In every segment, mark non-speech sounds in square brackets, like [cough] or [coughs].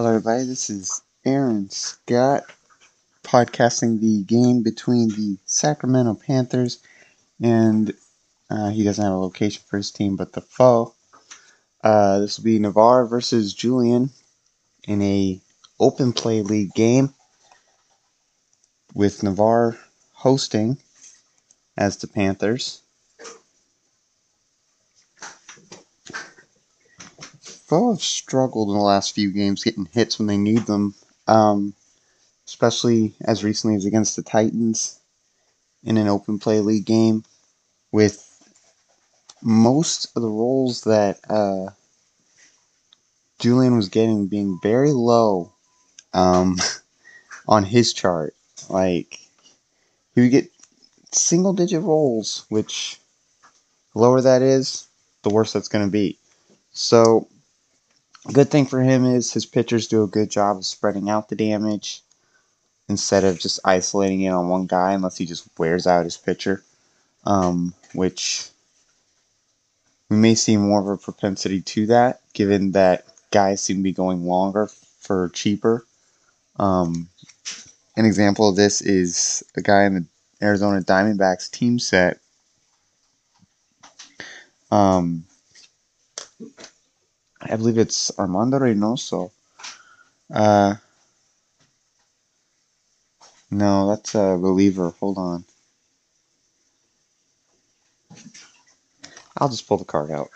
Hello, everybody. This is Aaron Scott podcasting the game between the Sacramento Panthers and uh, he doesn't have a location for his team, but the Pho. Uh, this will be Navarre versus Julian in a open play league game with Navarre hosting as the Panthers. Pho have struggled in the last few games getting hits when they need them, um, especially as recently as against the Titans in an open play league game, with most of the rolls that uh, Julian was getting being very low um, [laughs] on his chart. Like, he would get single digit rolls, which lower that is, the worse that's going to be. So, good thing for him is his pitchers do a good job of spreading out the damage instead of just isolating it on one guy unless he just wears out his pitcher, um, which we may see more of a propensity to that given that guys seem to be going longer for cheaper. Um, an example of this is a guy in the Arizona Diamondbacks team set. Um, I believe it's Armando Reynoso. Uh, no, that's a reliever. Hold on. I'll just pull the card out.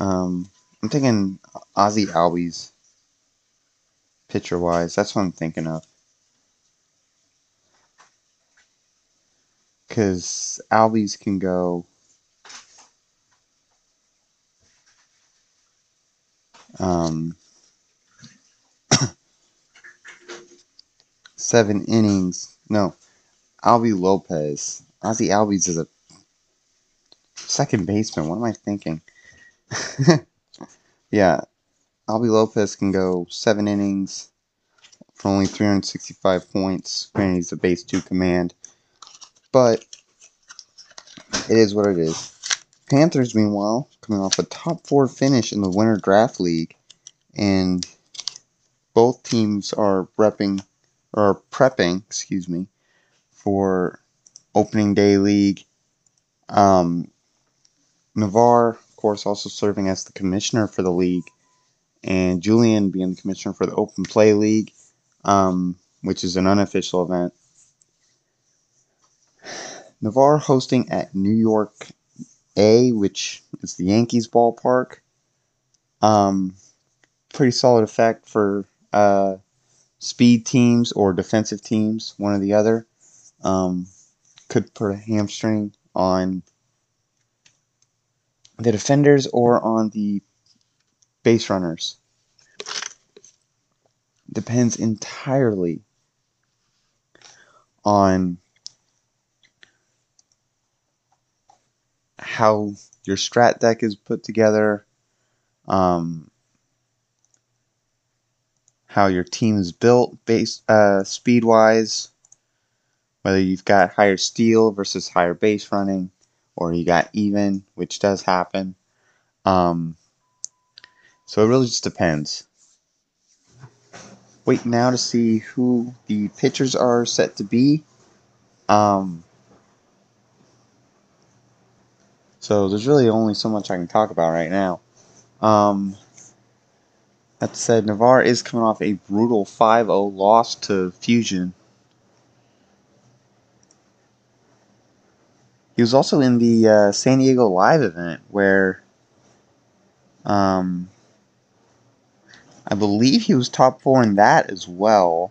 Um, I'm thinking Ozzie Albies, pitcher wise. That's what I'm thinking of. Because Albies can go um, seven innings. No, Albie Lopez. Ozzie Albies is a second baseman. What am I thinking? [laughs] yeah, Albie Lopez can go seven innings for only 365 points. Granted, he's a base two command, but it is what it is. Panthers, meanwhile, coming off a top four finish in the Winter Draft League, and both teams are repping or prepping, excuse me, for opening day league. Um, Navarre, of course, also serving as the commissioner for the league, and Julian being the commissioner for the open play league, um, which is an unofficial event. Navarre hosting at New York A, which is the Yankees ballpark. Um, pretty solid effect for uh, speed teams or defensive teams, one or the other. Um, could put a hamstring on the defenders or on the base runners. Depends entirely on how your strat deck is put together, um, how your team is built base uh, speed wise, whether you've got higher steal versus higher base running, or you got even, which does happen. Um, so it really just depends. Wait now to see who the pitchers are set to be. Um, so there's really only so much I can talk about right now. Um, that said, Navarre is coming off a brutal 5 0 loss to Fusion. He was also in the uh, San Diego Live event where um, I believe he was top four in that as well.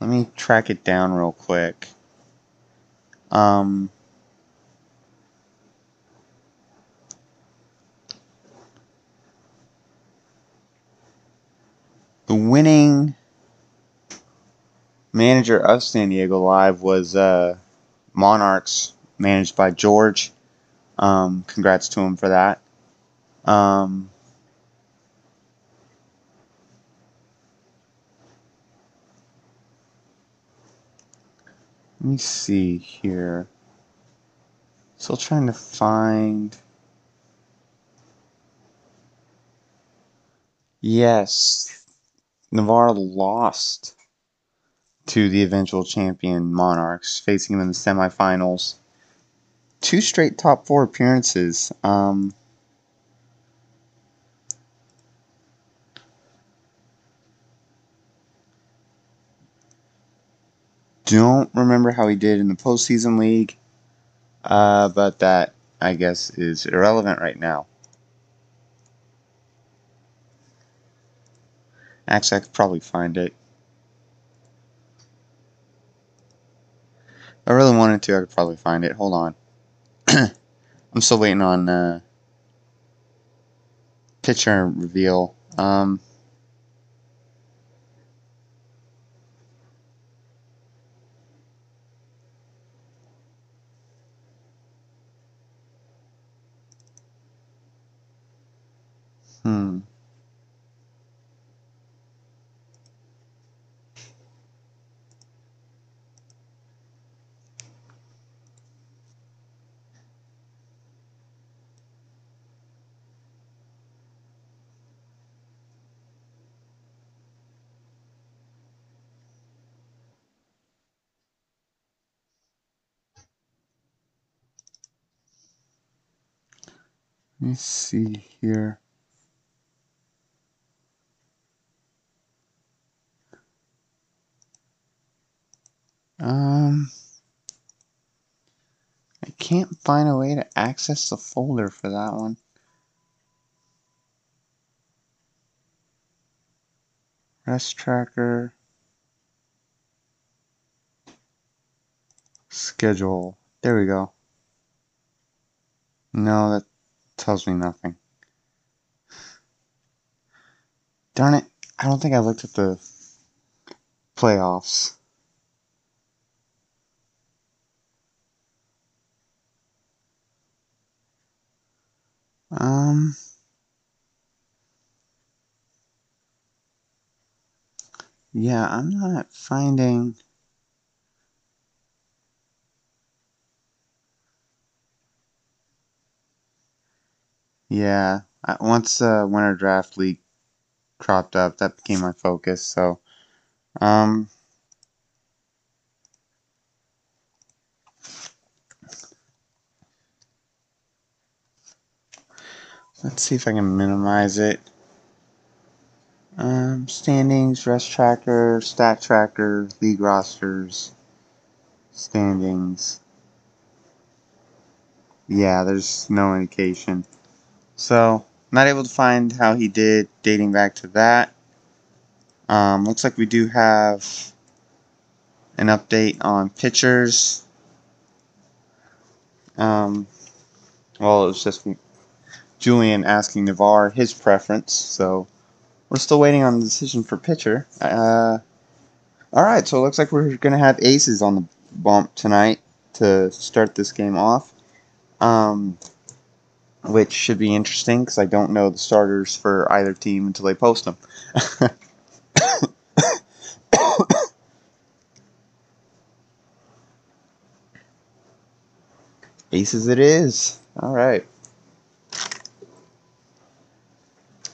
Let me track it down real quick. Um, the winning manager of San Diego Live was uh, Monarchs, managed by George. Um, congrats to him for that. Um, let me see here. Still trying to find Yes. Navarre lost to the eventual champion Monarchs, facing them in the semifinals. Two straight top four appearances. Um, don't remember how he did in the postseason league, uh, but that, I guess, is irrelevant right now. Actually, I could probably find it. If I really wanted to, I could probably find it. Hold on. [clears throat] I'm still waiting on uh, pitcher reveal. Um, hmm. Let me see here. Um, I can't find a way to access the folder for that one. Rest tracker. Schedule. There we go. No, that tells me nothing. Darn it. I don't think I looked at the playoffs. Um, yeah, I'm not finding. Yeah, once uh, Winter Draft League cropped up, that became my focus. So, um, let's see if I can minimize it. Um, standings, rest tracker, stat tracker, league rosters, standings. Yeah, there's no indication. So, not able to find how he did dating back to that. Um, looks like we do have an update on pitchers. Um, well, it was just Julian asking Navarre his preference, so we're still waiting on the decision for pitcher. Uh, all right, so it looks like we're going to have aces on the bump tonight to start this game off. Um, which should be interesting because I don't know the starters for either team until they post them. [coughs] Aces it is. All right.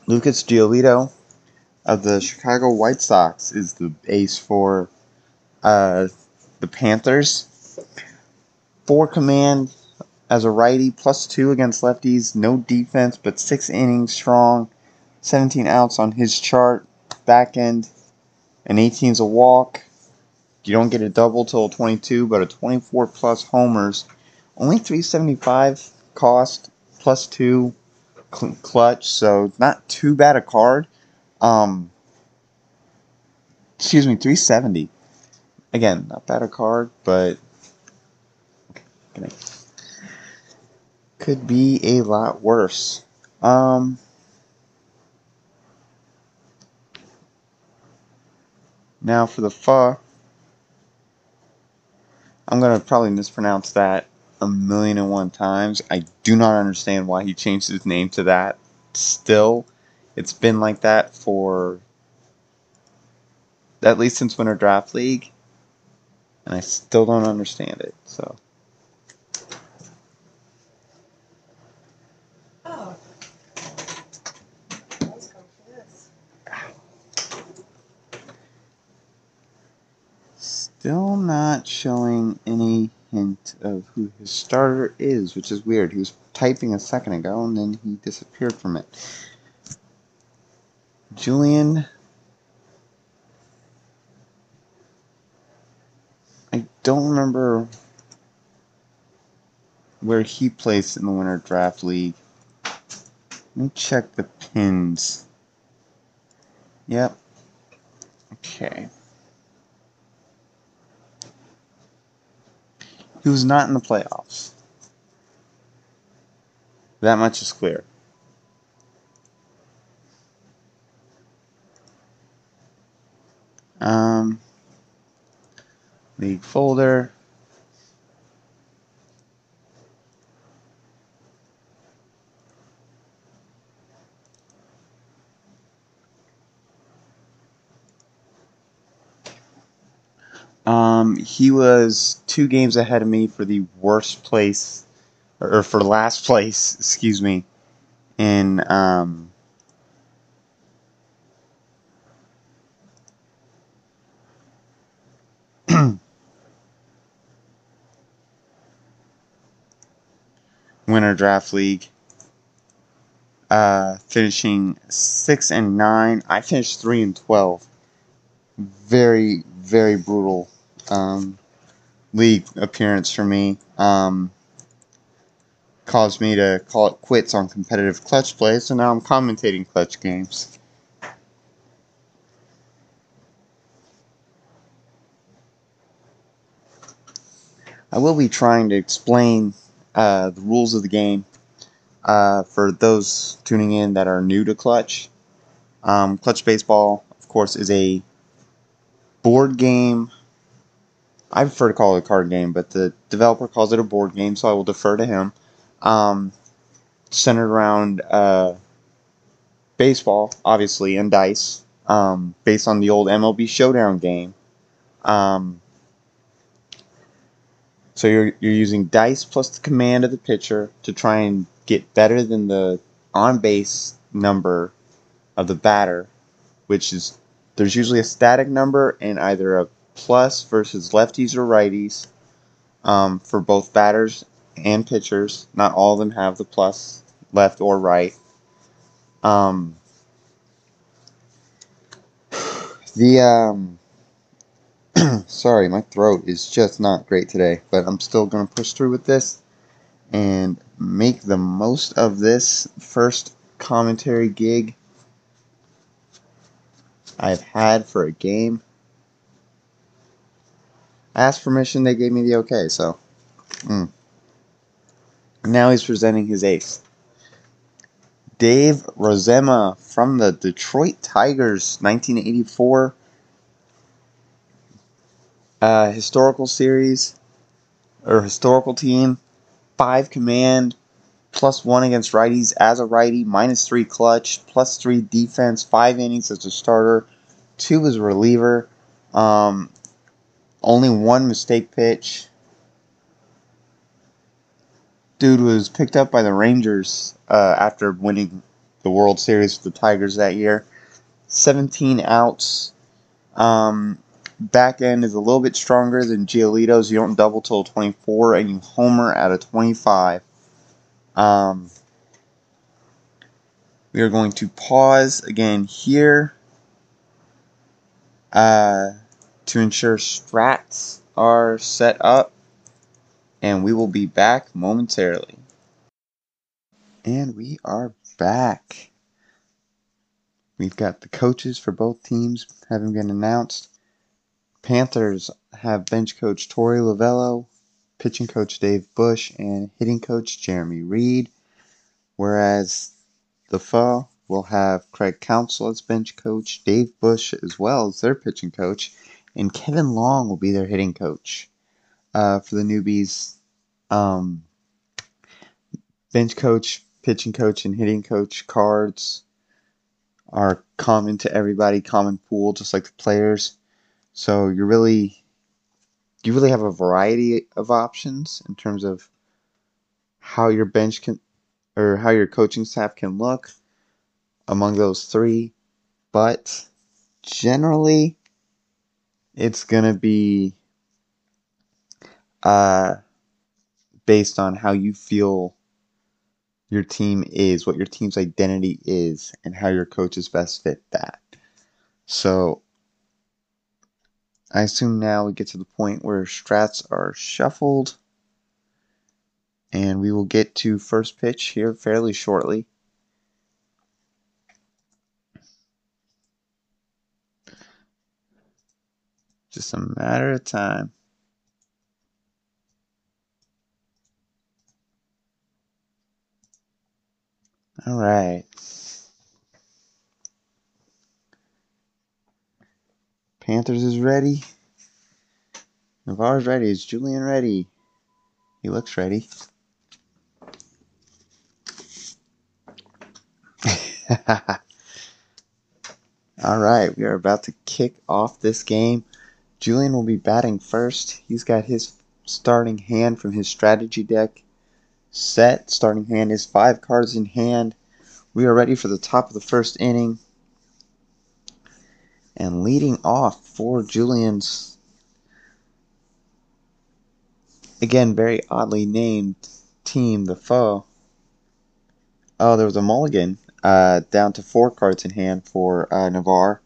Lucas Giolito of the Chicago White Sox is the ace for uh, the Panthers. Four command as a righty, plus two against lefties, no defense, but six innings strong, 17 outs on his chart, back end, and 18's a walk. You don't get a double till 22, but a 24 plus homers, only 375 cost, plus two clutch, so not too bad a card. Um, excuse me, 370. Again, not bad a card, but could be a lot worse. Um, now for the pho, I'm going to probably mispronounce that a million and one times. I do not understand why he changed his name to that. Still, it's been like that for at least since Winter Draft League, and I still don't understand it. So. Still not showing any hint of who his starter is, which is weird. He was typing a second ago and then he disappeared from it. Julian. I don't remember where he placed in the Winter Draft League. Let me check the pins. Yep. Okay. He was not in the playoffs. That much is clear. Um, league folder. Um, he was two games ahead of me for the worst place, or for last place, [laughs] excuse me, in um, [clears throat] winter draft league. Uh, finishing six and nine. I finished three and twelve. Very, very brutal um, league appearance for me. Um, caused me to call it quits on competitive clutch play, so now I'm commentating clutch games. I will be trying to explain uh, the rules of the game uh, for those tuning in that are new to Clutch. Um, Clutch Baseball, of course, is a board game. I prefer to call it a card game, but the developer calls it a board game, so I will defer to him. Um, centered around uh, baseball, obviously, and dice, um, based on the old MLB Showdown game. Um, so you're, you're using dice plus the command of the pitcher to try and get better than the on base number of the batter, which is there's usually a static number and either a plus versus lefties or righties um, for both batters and pitchers. Not all of them have the plus left or right. Um, the um, [clears throat] sorry, my throat is just not great today, but I'm still gonna push through with this and make the most of this first commentary gig I've had for a game. I asked permission, they gave me the okay, so. Mm. Now he's presenting his ace. Dave Rozema from the Detroit Tigers, 1984 uh, historical series or historical team. Five command, plus one against righties as a righty, minus three clutch, plus three defense, five innings as a starter, two as a reliever. Um, only one mistake pitch. Dude was picked up by the Rangers uh, after winning the World Series with the Tigers that year. 17 outs. Um, back end is a little bit stronger than Giolito's. You don't double till 24, and you homer at a 25. Um, we are going to pause again here uh, to ensure strats are set up, and we will be back momentarily. And we are back. We've got the coaches for both teams having been announced. Panthers have bench coach Torey Lovullo, pitching coach Dave Bush, and hitting coach Jeremy Reed. Whereas the Pho will have Craig Counsell as bench coach, Dave Bush as well as their pitching coach, and Kevin Long will be their hitting coach. Uh, for the newbies, um, bench coach, pitching coach, and hitting coach cards are common to everybody, common pool, just like the players. So you're really you really have a variety of options in terms of how your bench can or how your coaching staff can look among those three, but generally it's going to be uh, based on how you feel your team is, what your team's identity is, and how your coaches best fit that. So I assume now we get to the point where strats are shuffled. And we will get to first pitch here fairly shortly. Just a matter of time. All right. Panthers is ready. Navarre's ready. Is Julian ready? He looks ready. [laughs] All right, we are about to kick off this game. Julian will be batting first. He's got his starting hand from his strategy deck set. Starting hand is five cards in hand. We are ready for the top of the first inning. And leading off for Julian's, again, very oddly named team, the Pho. Oh, there was a mulligan uh, down to four cards in hand for uh, Navarre.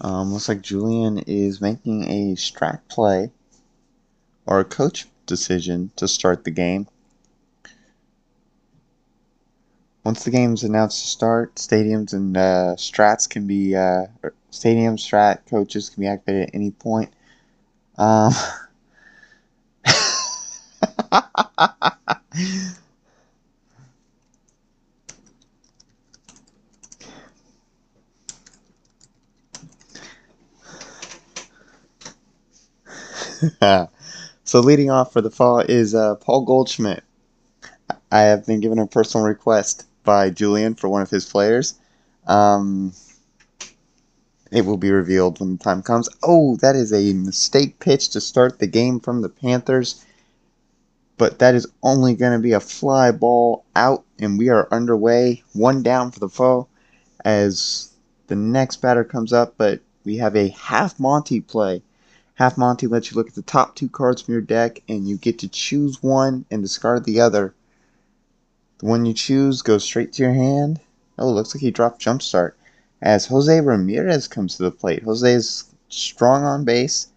Um, looks like Julian is making a strat play or a coach decision to start the game. Once the game's announced to start, stadiums and uh, strats can be uh, stadium strat coaches can be activated at any point. Um, [laughs] [laughs] so leading off for the fall is uh, Paul Goldschmidt. I have been given a personal request by Julian for one of his players. Um, it will be revealed when the time comes. Oh, that is a mistake pitch to start the game from the Panthers. But that is only going to be a fly ball out, and we are underway. One down for the Pho as the next batter comes up, but we have a half Monty play. Half Monty lets you look at the top two cards from your deck, and you get to choose one and discard the other. The one you choose goes straight to your hand. Oh, looks like he dropped Jumpstart. As Jose Ramirez comes to the plate. Jose is strong on base,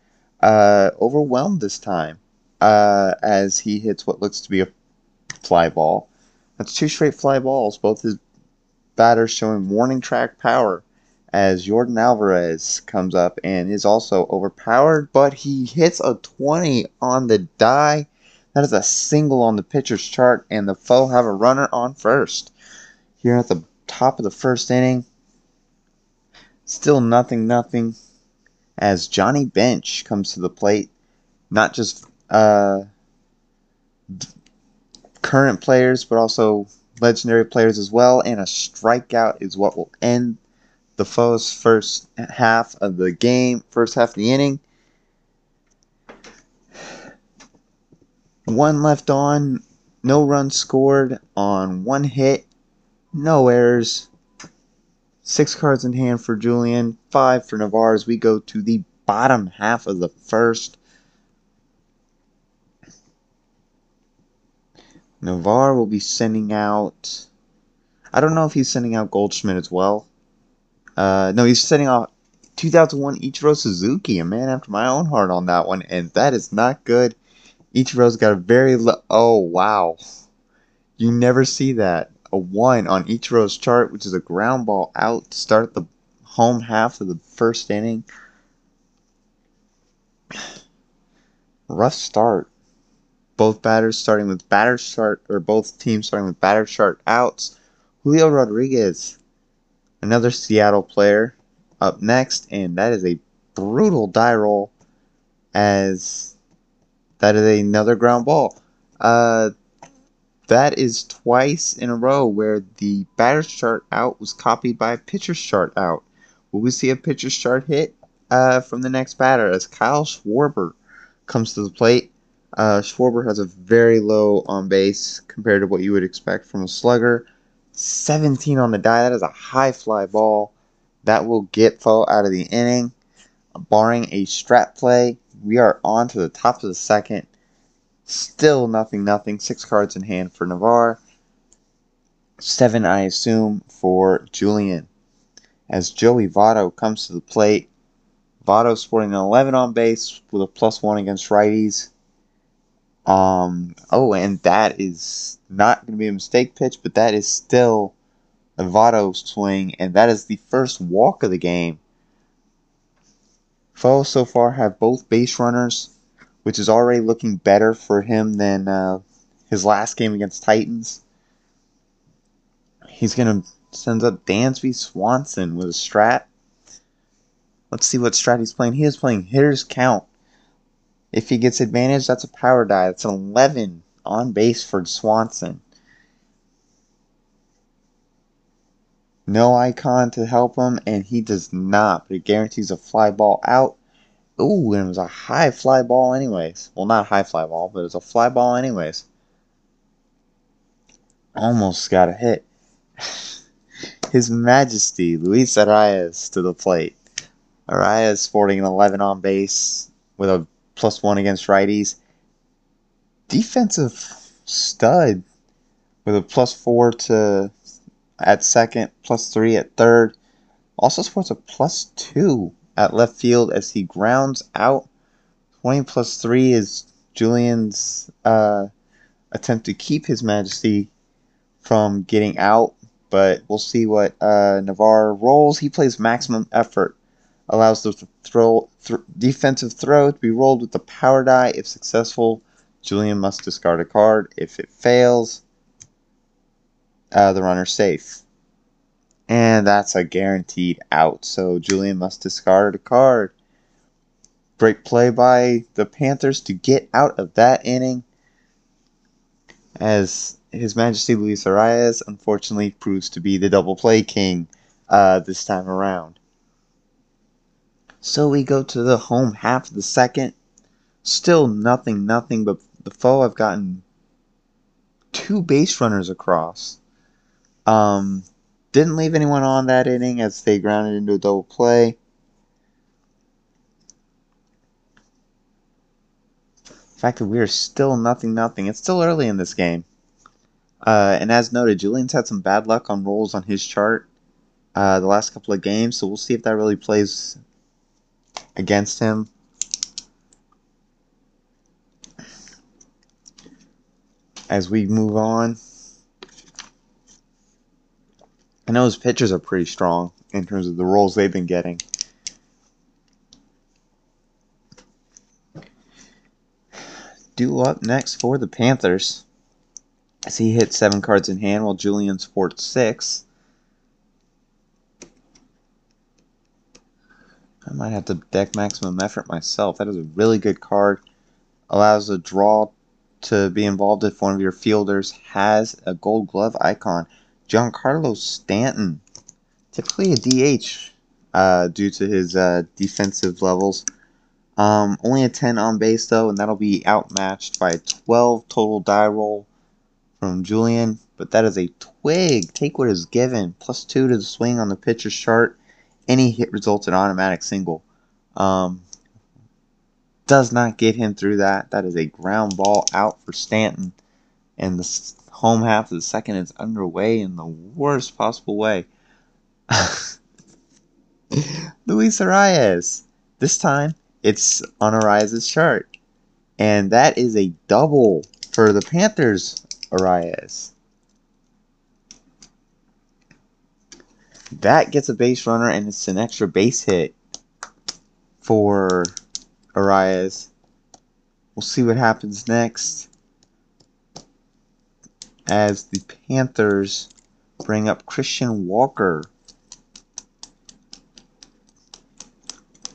uh, overwhelmed this time, uh, as he hits what looks to be a fly ball. That's two straight fly balls, both his batters showing warning track power as Yordan Alvarez comes up and is also overpowered, but he hits a 20 on the die. That is a single on the pitcher's chart, and the Pho have a runner on first. Here at the top of the first inning, still nothing, nothing, as Johnny Bench comes to the plate. Not just uh, current players, but also legendary players as well, and a strikeout is what will end the Pho's first half of the game, first half of the inning. One left on, no runs scored on one hit, no errors. Six cards in hand for Julian, five for Navarre as we go to the bottom half of the first. Navarre will be sending out. I don't know if he's sending out Goldschmidt as well. Uh, no, he's sending off 2001 Ichiro Suzuki, a man after my own heart on that one, and that is not good. Ichiro's got a very low. Oh, wow. You never see that. A 1 on Ichiro's chart, which is a ground ball out to start the home half of the first inning. [sighs] Rough start. Both batters starting with batter chart, or both teams starting with batter chart outs. Julio Rodriguez, another Seattle player, up next, and that is a brutal die roll as that is another ground ball. Uh, that is twice in a row where the batter's chart out was copied by a pitcher's chart out. Will we see a pitcher's chart hit uh, from the next batter as Kyle Schwarber comes to the plate? Uh, Schwarber has a very low on base compared to what you would expect from a slugger. 17 on the die. That is a high fly ball. That will get Pho out of the inning. Barring a strat play, we are on to the top of the second. Still nothing, nothing. Six cards in hand for Navarre. Seven, I assume, for Julian. As Joey Votto comes to the plate, Votto sporting an 11 on base with a plus one against righties. Um, oh, and that is not going to be a mistake pitch, but that is still a Votto swing, and that is the first walk of the game. Pho so far have both base runners, which is already looking better for him than uh, his last game against Titans. He's going to send up Dansby Swanson with a strat. Let's see what strat he's playing. He is playing hitter's count. If he gets advantage, that's a power die. That's an 11 on base for Swanson. No icon to help him, and he does not, but it guarantees a fly ball out. Ooh, and it was a high fly ball, anyways. Well, not a high fly ball, but it was a fly ball, anyways. Almost got a hit. [laughs] His Majesty, Luis Arraez, to the plate. Arraez sporting an 11 on base with a plus one against righties. Defensive stud with a plus four to at second, plus three at third. Also sports a plus two at left field as he grounds out. 20 plus three is Julian's uh, attempt to keep his majesty from getting out, but we'll see what uh, Navarre rolls. He plays maximum effort allows the throw, th- defensive throw to be rolled with the power die. If successful, Julian must discard a card. If it fails, uh, the runner's safe. And that's a guaranteed out. So Julian must discard a card. Great play by the Panthers to get out of that inning. As His Majesty Luis Arraez unfortunately proves to be the double play king uh, this time around. So we go to the home half of the second. Still nothing, nothing, but the Pho have gotten two base runners across. Um, didn't leave anyone on that inning as they grounded into a double play. The fact that we are still nothing, nothing. It's still early in this game. Uh, and as noted, Julian's had some bad luck on rolls on his chart uh, the last couple of games, so we'll see if that really plays against him. As we move on, I know his pitchers are pretty strong in terms of the roles they've been getting. Due up next for the Panthers. As he hits seven cards in hand while Julian sports six. I might have to deck maximum effort myself. That is a really good card. Allows a draw to be involved if one of your fielders has a gold glove icon. Giancarlo Stanton, typically a DH uh, due to his uh, defensive levels. Um, only a 10 on base though, and that'll be outmatched by a 12 total die roll from Julian. But that is a twig. Take what is given. Plus two to the swing on the pitcher's chart any hit results in automatic single. Um, does not get him through that. That is a ground ball out for Stanton. And the home half of the second is underway in the worst possible way. [laughs] Luis Arraez. This time, it's on Arraez's chart. And that is a double for the Panthers, Arraez. That gets a base runner, and it's an extra base hit for Arraez. We'll see what happens next as the Panthers bring up Christian Walker.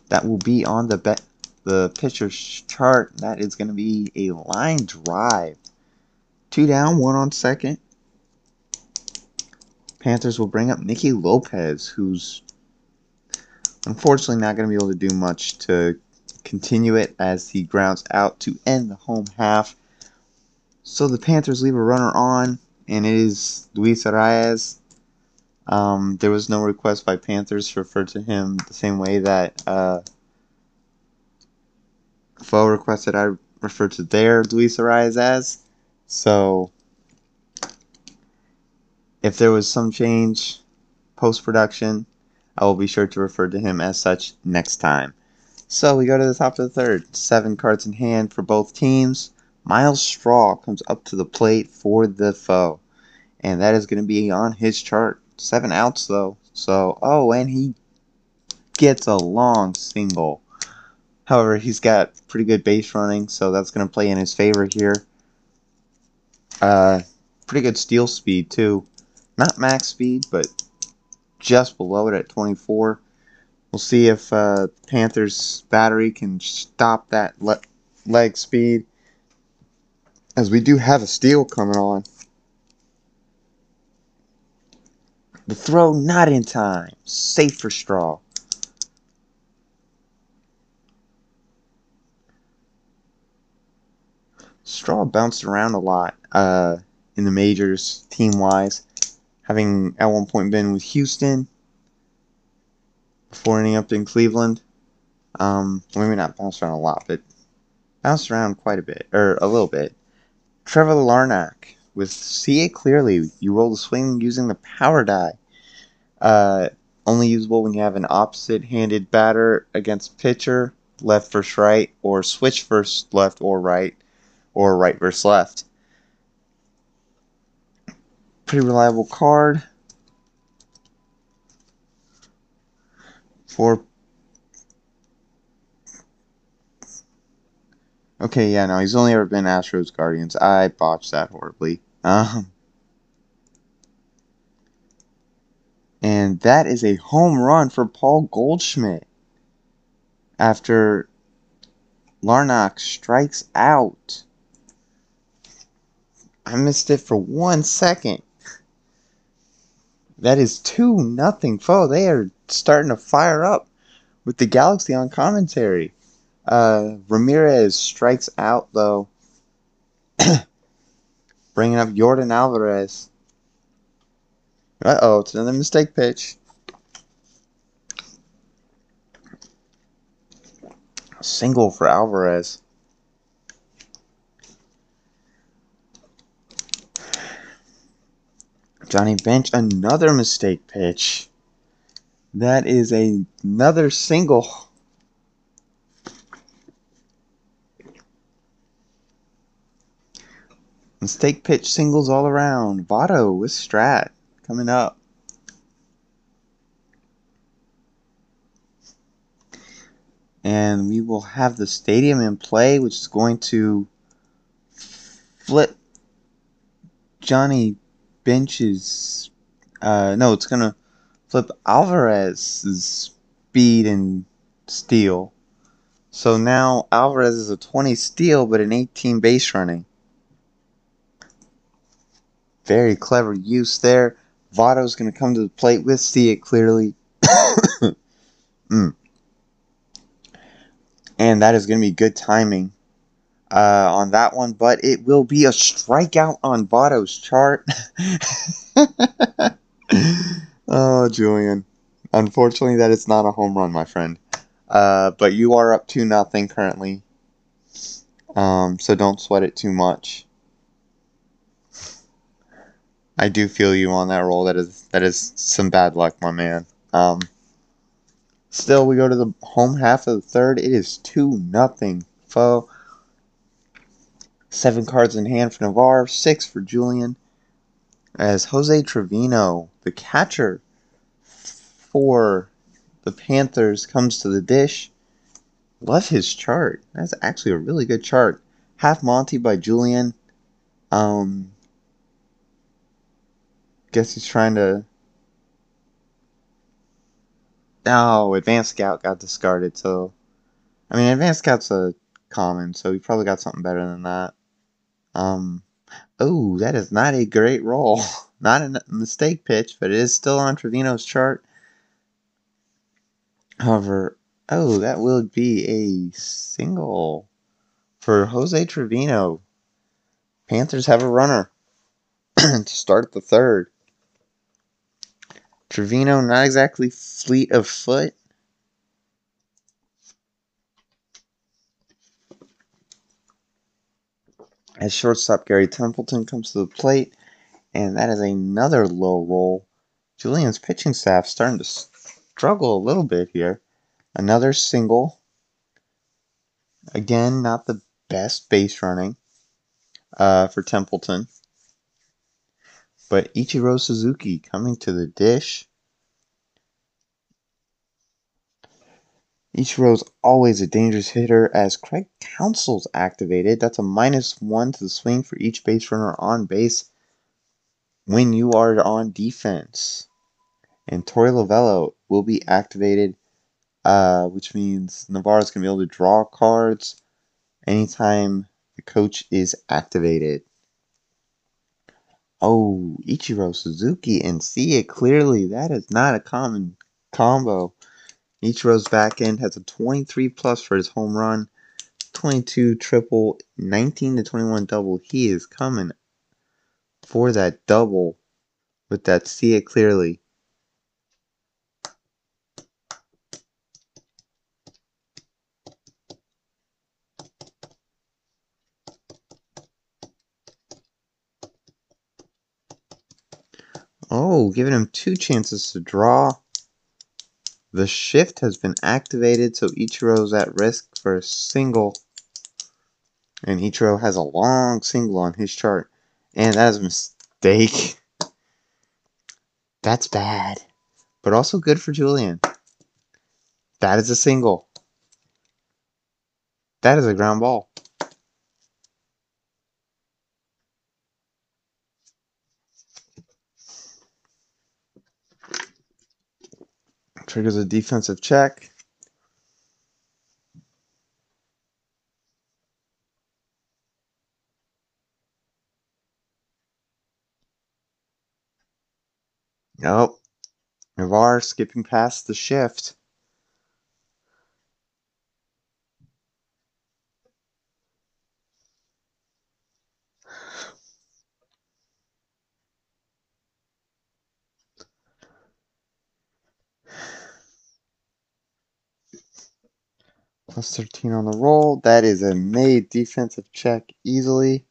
That will be on the bet the pitcher's chart. That is going to be a line drive. Two down, one on second. Panthers will bring up Nicky Lopez, who's unfortunately not going to be able to do much to continue it as he grounds out to end the home half. So the Panthers leave a runner on, and it is Luis Arraez. Um, there was no request by Panthers to refer to him the same way that uh, Pho requested I refer to their Luis Arraez as. So, if there was some change post production, I will be sure to refer to him as such next time. So we go to the top of the third. Seven cards in hand for both teams. Myles Straw comes up to the plate for the Pho. And that is going to be on his chart. Seven outs, though. So, oh, and he gets a long single. However, he's got pretty good base running, so that's going to play in his favor here. Uh, pretty good steal speed, too. Not max speed, but just below it at 24. We'll see if uh, Panthers battery can stop that le- leg speed. As we do have a steal coming on. The throw not in time. Safe for Straw. Straw bounced around a lot uh, in the majors team wise, having at one point been with Houston before ending up in Cleveland. Um, maybe not bounced around a lot, but bounced around quite a bit, or a little bit. Trevor Larnach with See It Clearly. You roll the swing using the power die. Uh, only usable when you have an opposite handed batter against pitcher, left versus right, or switch first left or right, or right versus left. Pretty reliable card. For Okay, yeah, no, he's only ever been Astros Guardians. I botched that horribly. Um, and that is a home run for Paul Goldschmidt. After Larnach strikes out. I missed it for one second. That is 2 nothing Pho. They are starting to fire up with the Galaxy on commentary. Uh, Ramirez strikes out though, [clears throat] bringing up Yordan Alvarez. Uh oh, it's another mistake pitch. Single for Alvarez. Johnny Bench, another mistake pitch. That is a, another single. Mistake pitch singles all around. Votto with Strat coming up. And we will have the stadium in play, which is going to flip Johnny Bench's. Uh, no, it's going to flip Alvarez's speed and steal. So now Alvarez is a 20 steal, but an 18 base running. Very clever use there. Votto's going to come to the plate with see it clearly. [laughs] mm. And that is going to be good timing uh, on that one, but it will be a strikeout on Votto's chart. [laughs] oh, Julian. Unfortunately, that is not a home run, my friend. Uh, but you are up to nothing currently. Um, so don't sweat it too much. I do feel you on that roll. That is that is some bad luck, my man. Um, still, we go to the home half of the third. It is two nothing. Pho. Seven cards in hand for Navarre, six for Julian. As Jose Trevino, the catcher for the Panthers, comes to the dish. Love his chart. That's actually a really good chart. Half Monty by Julian. Um, guess he's trying to. Oh, Advanced Scout got discarded, so. I mean, Advanced Scout's a common, so he probably got something better than that. Um. Oh, that is not a great roll. [laughs] Not a mistake pitch, but it is still on Trevino's chart. However, oh, that will be a single for Jose Trevino. Panthers have a runner. [clears throat] to start the third. Trevino, not exactly fleet of foot. As shortstop Gary Templeton comes to the plate, and that is another low roll. Julian's pitching staff starting to struggle a little bit here. Another single. Again, not the best base running uh, for Templeton. But Ichiro Suzuki coming to the dish. Ichiro's always a dangerous hitter as Craig Counsell's activated. That's a minus one to the swing for each base runner on base when you are on defense. And Torey Lovullo will be activated, uh, which means Navarro's going to be able to draw cards anytime the coach is activated. Oh, Ichiro Suzuki and see it clearly. That is not a common combo. Ichiro's back end has a 23 plus for his home run, 22 triple, 19 to 21 double. He is coming for that double with that see it clearly. Oh, giving him two chances to draw. The shift has been activated, so Ichiro's at risk for a single. And Ichiro has a long single on his chart. And that is a mistake. [laughs] That's bad. But also good for Julian. That is a single. That is a ground ball. Triggers a defensive check. Nope. Navarre skipping past the shift. Plus 13 on the roll. That is a made defensive check easily.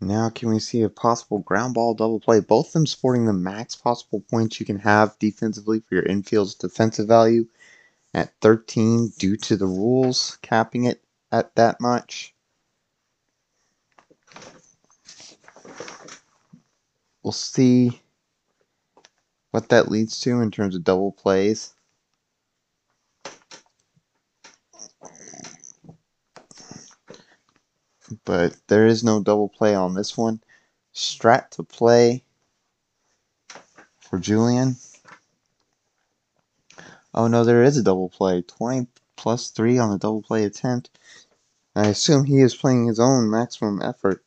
Now can we see a possible ground ball double play? Both of them sporting the max possible points you can have defensively for your infield's defensive value at 13 due to the rules capping it at that much. We'll see what that leads to in terms of double plays. But there is no double play on this one. Strat to play for Julian. Oh no, there is a double play. 20 plus 3 on the double play attempt. I assume he is playing his own maximum effort.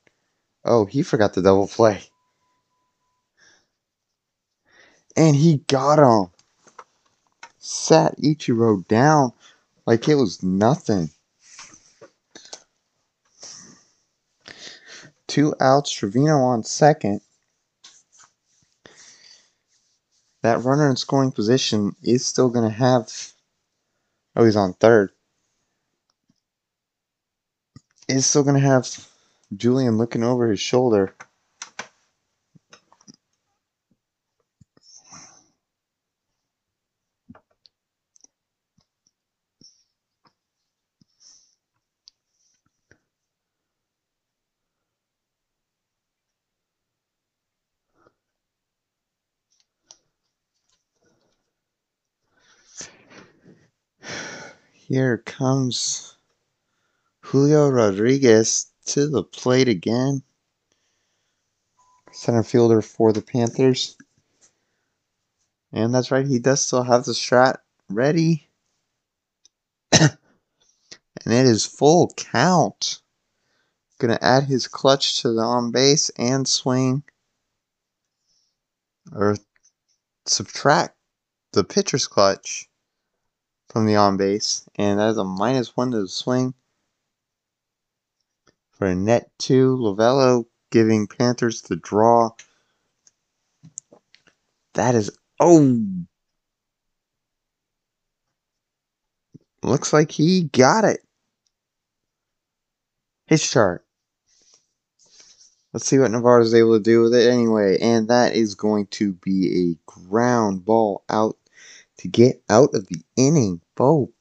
Oh, he forgot the double play. And he got him. Sat Ichiro down like it was nothing. Two outs, Trevino on second. That runner in scoring position is still going to have. Oh, he's on third. Is still going to have Julian looking over his shoulder. Here comes Julio Rodriguez to the plate again. Center fielder for the Panthers. And that's right, he does still have the strat ready. [coughs] and it is full count. Gonna add his clutch to the on base and swing. Or subtract the pitcher's clutch from the on base. And that is a minus one to the swing. For a net two, Lovullo giving Panthers the draw. That is oh looks like he got it. His chart. Let's see what Navarro is able to do with it anyway. And that is going to be a ground ball out to get out of the inning. Bo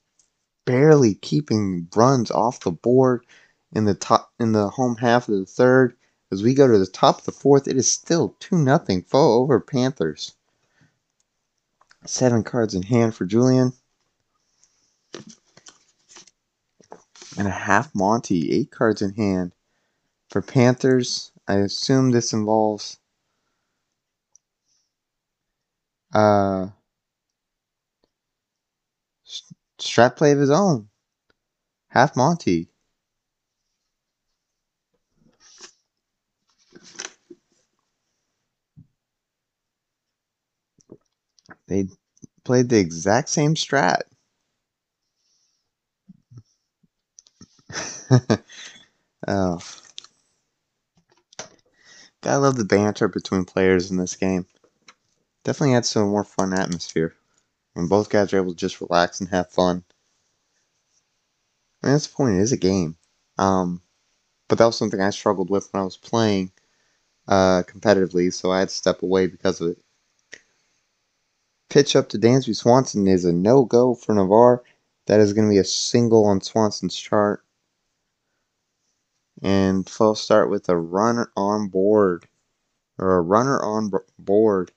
barely keeping runs off the board in the top in the home half of the third. As we go to the top of the fourth, it is still 2 nothing Pho over Panthers. Seven cards in hand for Julian. And a half Monty, eight cards in hand. For Panthers, I assume this involves uh strat play of his own. Half Monty. They played the exact same strat. [laughs] oh. Gotta love the banter between players in this game. Definitely adds a more fun atmosphere. When both guys are able to just relax and have fun. I mean, that's the point. It is a game. Um, but that was something I struggled with when I was playing uh, competitively, so I had to step away because of it. Pitch up to Dansby Swanson is a no go for Navarre. That is going to be a single on Swanson's chart. And we'll start with a runner on board. Or a runner on board.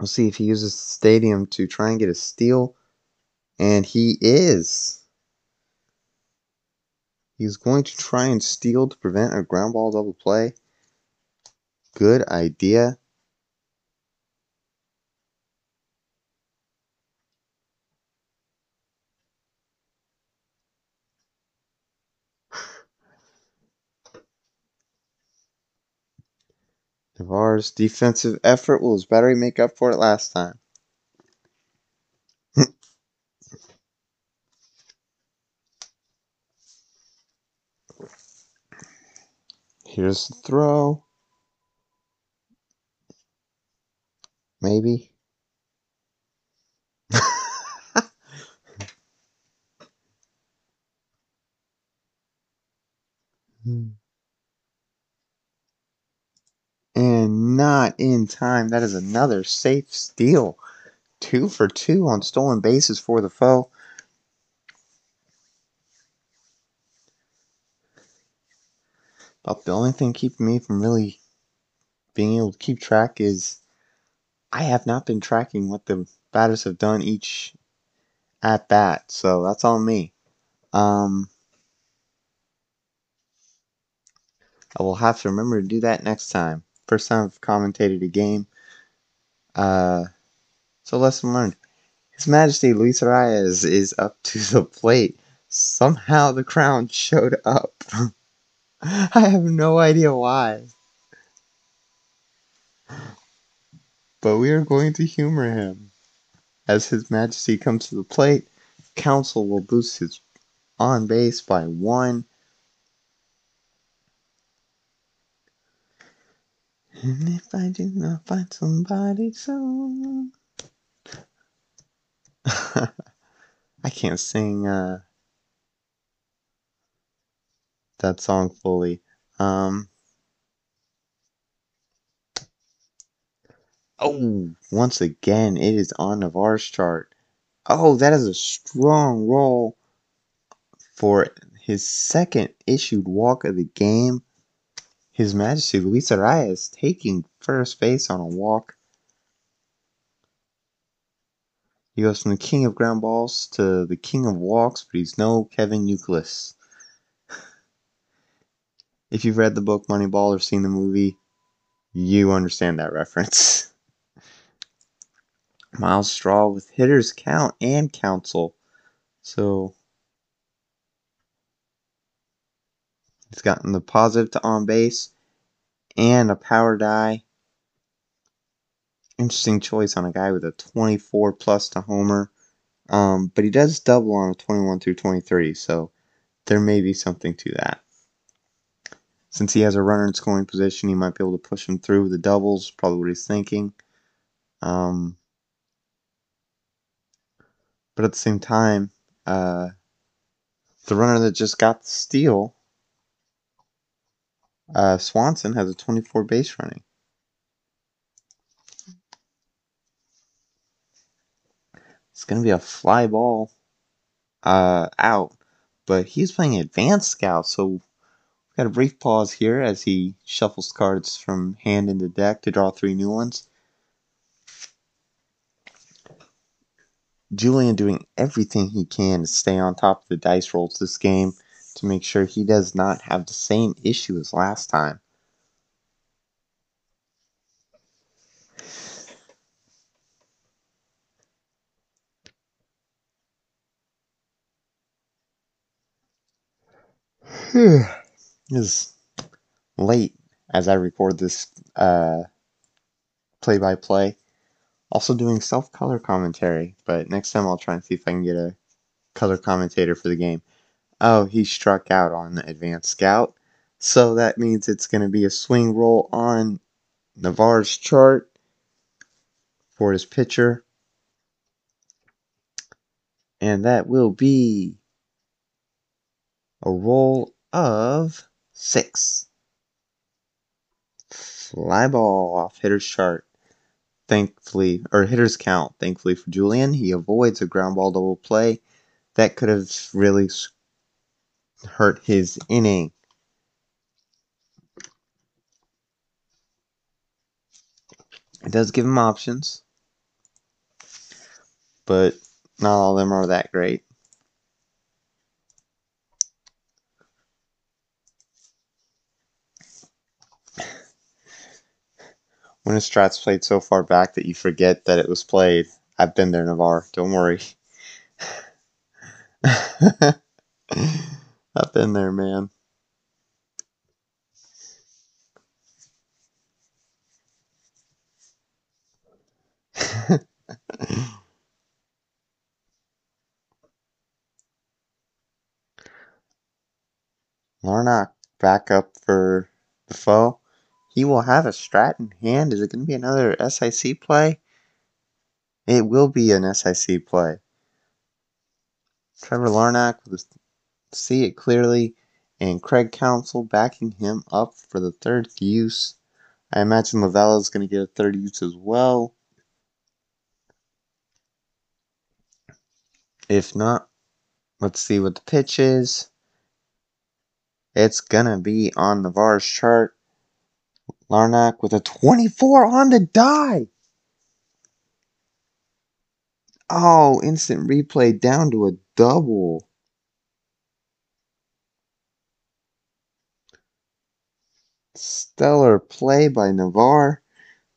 We'll see if he uses the stadium to try and get a steal. And he is. He's going to try and steal to prevent a ground ball double play. Good idea. Navarre's defensive effort will his battery make up for it last time? [laughs] Here's the throw. Maybe. [laughs] hmm and not in time. That is another safe steal. Two for two on stolen bases for the Pho. But the only thing keeping me from really being able to keep track is I have not been tracking what the batters have done each at bat. So that's on me. Um, I will have to remember to do that next time. First time I've commentated a game. Uh, so lesson learned. His Majesty Luis Arraez is up to the plate. Somehow the crown showed up. [laughs] I have no idea why. But we are going to humor him. As His Majesty comes to the plate, Counsell will boost his on base by one. And if I do not find somebody soon. [laughs] I can't sing uh, that song fully. Um, oh, once again, it is on Navarre's chart. Oh, that is a strong roll for his second issued walk of the game. His Majesty Luis Arraez taking first base on a walk. He goes from the king of ground balls to the king of walks, but he's no Kevin Youkilis. [laughs] if you've read the book Moneyball or seen the movie, you understand that reference. [laughs] Myles Straw with hitters count and Counsell. So He's gotten the positive to on base and a power die. Interesting choice on a guy with a 24 plus to homer. Um, but he does double on a 21 through 23, so there may be something to that. Since he has a runner in scoring position, he might be able to push him through with the doubles, probably what he's thinking. Um, but at the same time, uh, the runner that just got the steal, uh, Swanson, has a 24 base running. It's going to be a fly ball uh, out, but he's playing advanced scout, so we've got a brief pause here as he shuffles cards from hand into deck to draw three new ones. Julian doing everything he can to stay on top of the dice rolls this game to make sure he does not have the same issue as last time. is late as I record this play by play. Also doing self color commentary, but next time I'll try and see if I can get a color commentator for the game. Oh, he struck out on the Advanced Scout. So that means it's going to be a swing roll on Navarre's chart for his pitcher. And that will be a roll of six. Fly ball off hitter's chart. Thankfully, or hitter's count. Thankfully for Julian, he avoids a ground ball double play. That could have really hurt his inning. It does give him options, but not all of them are that great. When a strat's played so far back that you forget that it was played, I've been there, Navarre. Don't worry. [laughs] I've been there, man. [laughs] Larnach back up for the Pho. He will have a strat in hand. Is it going to be another SIC play? It will be an SIC play. Trevor Larnach will see it clearly, and Craig Counsell backing him up for the third use. I imagine Lovullo is going to get a third use as well. If not, let's see what the pitch is. It's going to be on Navarre's chart. Larnach with a 24 on the die. Oh, instant replay down to a double. Stellar play by Navarre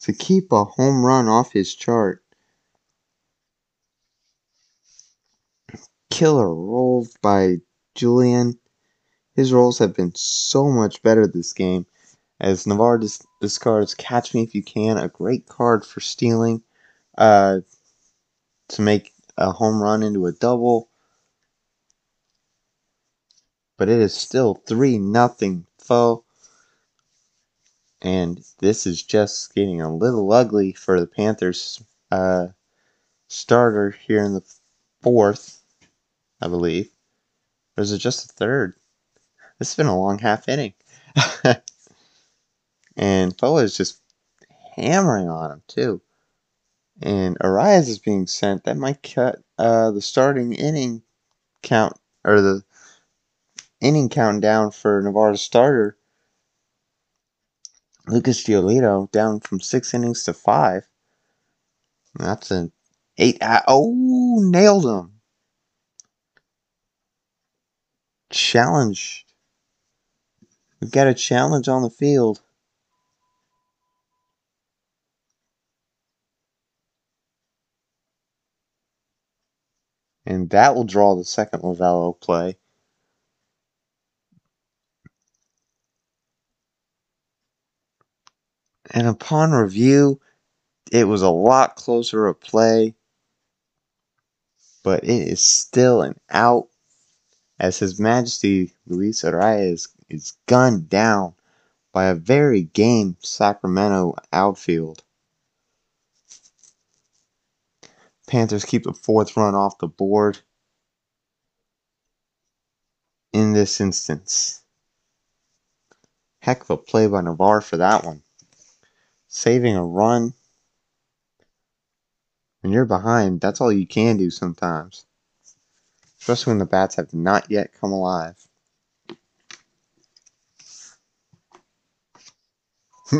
to keep a home run off his chart. Killer roll by Julian. His rolls have been so much better this game as Navarre dis- discards Catch Me If You Can, a great card for stealing uh, to make a home run into a double. But it is still 3 nothing Pho. And this is just getting a little ugly for the Panthers uh, starter here in the fourth, I believe. Or is it just the third? This has been a long half inning. [laughs] And Pho is just hammering on him, too. And Arraez is being sent. That might cut uh, the starting inning count, or the inning count down for Navarre's starter. Lucas Giolito down from six innings to five. That's an eight. Oh, nailed him. Challenged. We've got a challenge on the field. And that will draw the second Lovullo play. And upon review, it was a lot closer a play, but it is still an out as His Majesty Luis Arraez is gunned down by a very game Sacramento outfield. Panthers keep the fourth run off the board in this instance. Heck of a play by Navarre for that one. Saving a run. When you're behind, that's all you can do sometimes. Especially when the bats have not yet come alive. [laughs]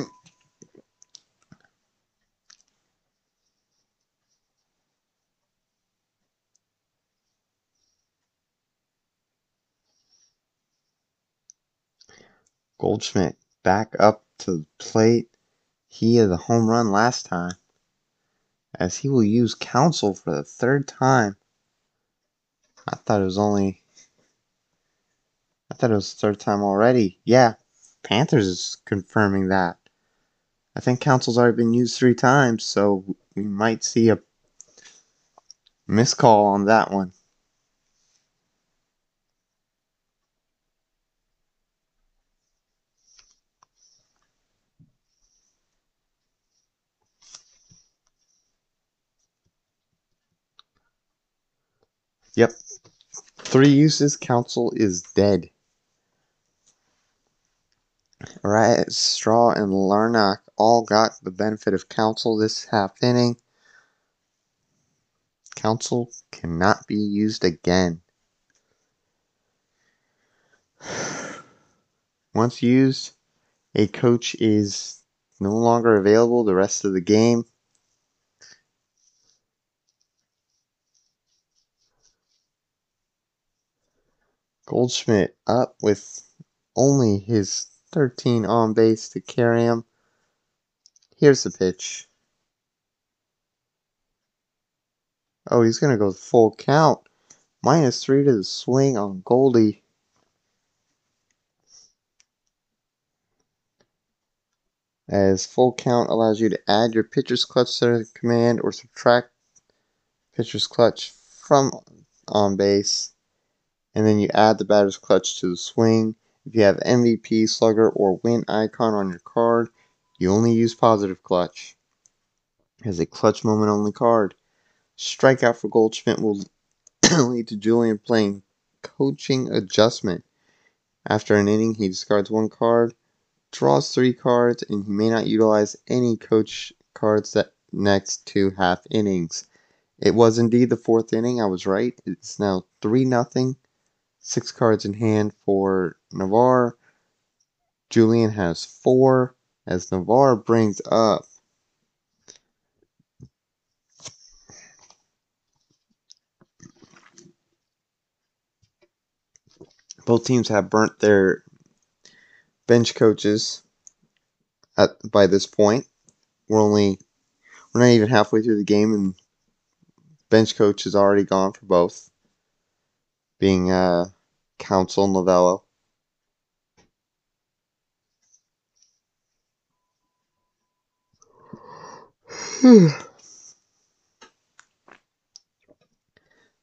Goldschmidt back up to the plate. He had the home run last time. As he will use Counsell for the third time. I thought it was only. I thought it was the third time already. Yeah, Panthers is confirming that. I think Counsell's already been used three times, so we might see a miscall on that one. Yep. Three uses, Counsell is dead. Alright, Straw and Larnach all got the benefit of Counsell this half inning. Counsell cannot be used again. [sighs] Once used, a coach is no longer available the rest of the game. Goldschmidt up with only his 13 on base to carry him. Here's the pitch. Oh, he's going to go full count. Minus three to the swing on Goldie. As full count allows you to add your pitcher's clutch to the command or subtract pitcher's clutch from on base and then you add the batter's clutch to the swing. If you have MVP, slugger, or win icon on your card, you only use positive clutch. As a clutch moment only card. Strikeout for Goldschmidt will [coughs] lead to Julian playing coaching adjustment. After an inning, he discards one card, draws three cards, and he may not utilize any coach cards that next two half innings. It was indeed the fourth inning. I was right. It's now 3 nothing six cards in hand for Navarre. Julian has four as Navarre brings up both teams have burnt their bench coaches at by this point. We're only we're not even halfway through the game and bench coach is already gone for both being uh, Counsell Lovullo. [sighs]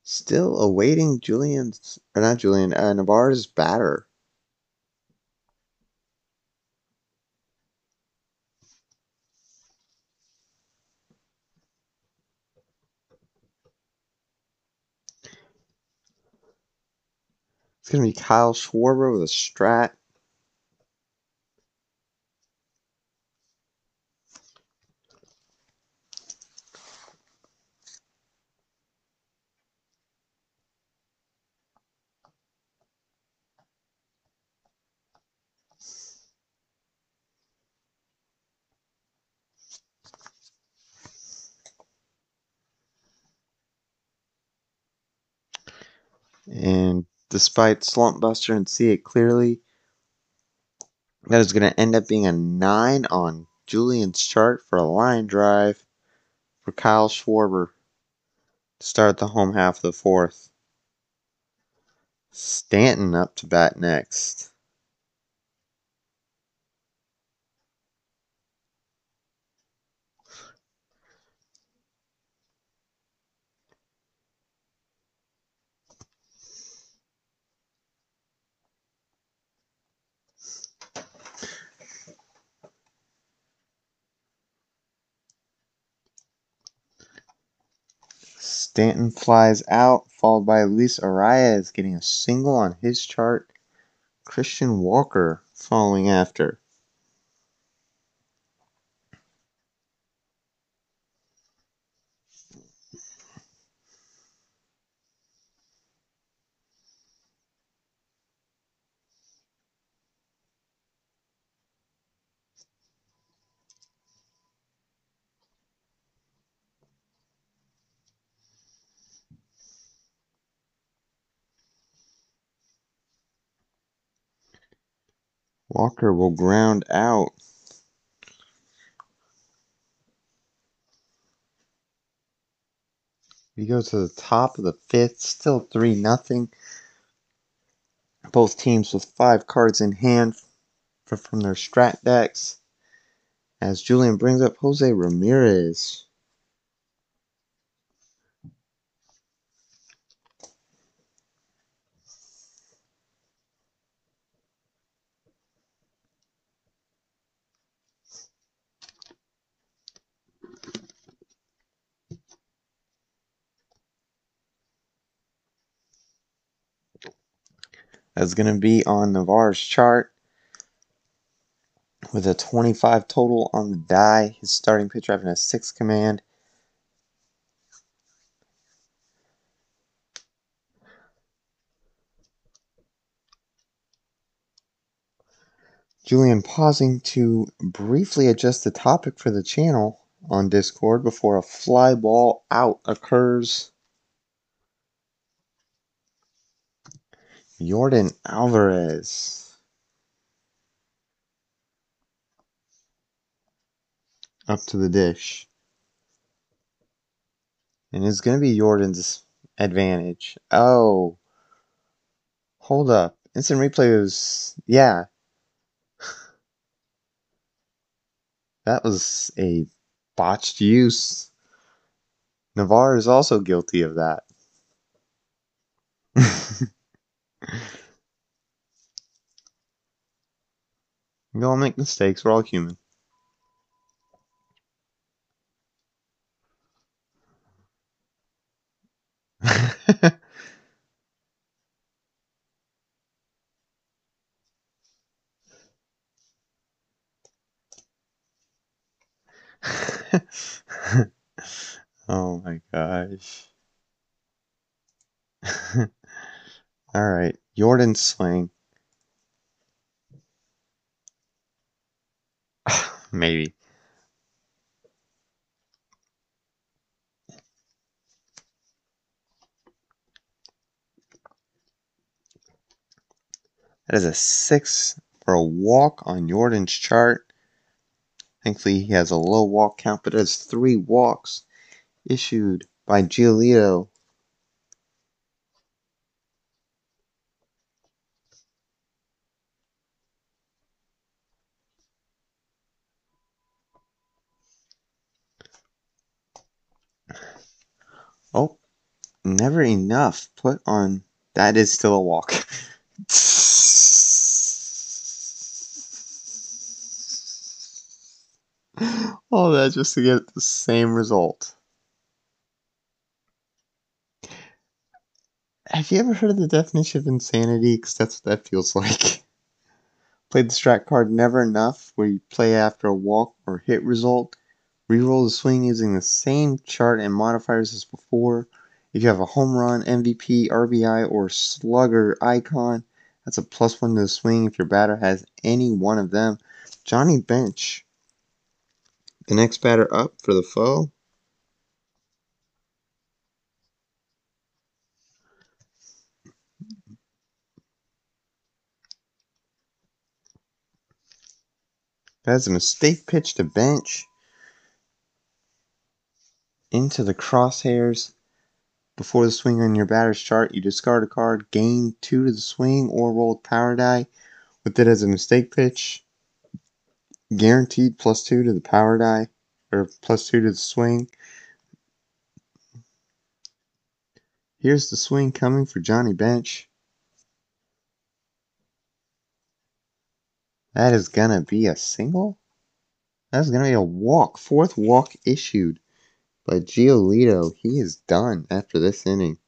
Still awaiting Julian's, or not Julian, uh, Navarre's batter. It's going to be Kyle Schwarber with a strat. And despite Slump Buster and see it clearly. That is going to end up being a 9 on Julian's chart for a line drive for Kyle Schwarber to start the home half of the fourth. Stanton up to bat next. Stanton flies out, followed by Luis Arraez getting a single on his chart. Christian Walker following after. Walker will ground out. We go to the top of the fifth, still 3 nothing. Both teams with five cards in hand from their strat decks. As Julian brings up Jose Ramirez. That's going to be on Navarre's chart with a 25 total on the die. His starting pitcher having a 6 command. Julian pausing to briefly adjust the topic for the channel on Discord before a fly ball out occurs. Yordan Alvarez. Up to the dish. And it's going to be Yordan's advantage. Oh. Hold up. Instant replay was. Yeah. [laughs] that was a botched use. Navarre is also guilty of that. [laughs] We all make mistakes. We're all human. [laughs] oh my gosh. [laughs] all right. Yordan swing. [sighs] Maybe. That is a six for a walk on Yordan's chart. Thankfully, he has a low walk count, but it has three walks issued by Giolito Oh, never enough. Put on. That is still a walk. [laughs] All that just to get the same result. Have you ever heard of the definition of insanity? Because that's what that feels like. [laughs] Played the strat card never enough, where you play after a walk or hit result Reroll the swing using the same chart and modifiers as before. If you have a home run, MVP, RBI, or slugger icon, that's a plus one to the swing if your batter has any one of them. Johnny Bench, the next batter up for the Pho. That's a mistake pitch to bench into the crosshairs. Before the swing on your batter's chart, you discard a card, gain two to the swing, or roll power die with it as a mistake pitch. Guaranteed plus two to the power die, or plus two to the swing. Here's the swing coming for Johnny Bench. That is going to be a single? That's going to be a walk. Fourth walk issued But Giolito, he is done after this inning.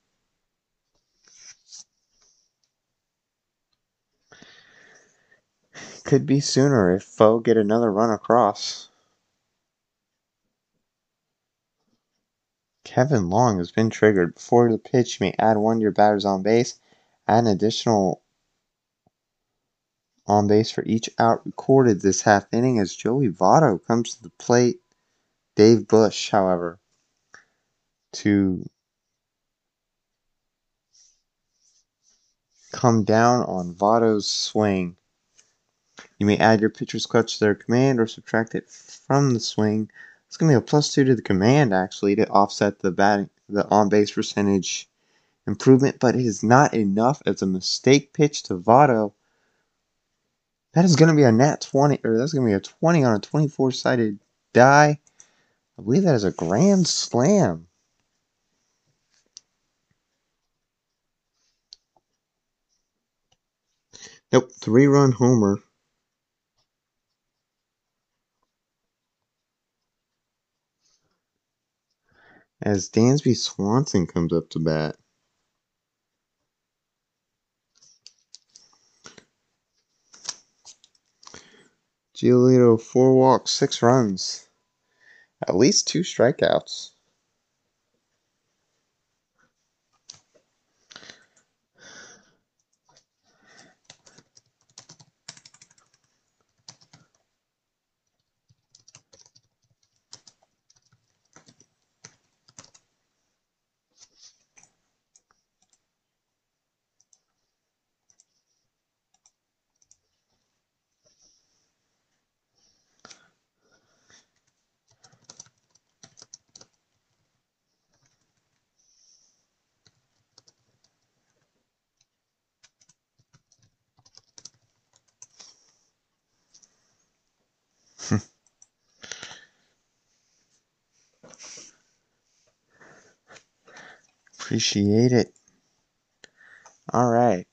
Could be sooner if Pho get another run across. Kevin Long has been triggered. Before the pitch, you may add one to your batters on base. Add an additional on base for each out recorded this half inning as Joey Votto comes to the plate. Dave Bush, however, to come down on Votto's swing. You may add your pitcher's clutch to their command or subtract it from the swing. It's going to be a plus two to the command actually to offset the batting, the on base percentage improvement, but it is not enough as a mistake pitch to Votto. That is going to be a nat 20, or that's going to be a 20 on a 24 sided die. I believe that is a grand slam. Nope, three run homer. as Dansby Swanson comes up to bat. Giolito, four walks, six runs, at least two strikeouts. Appreciate it. All right.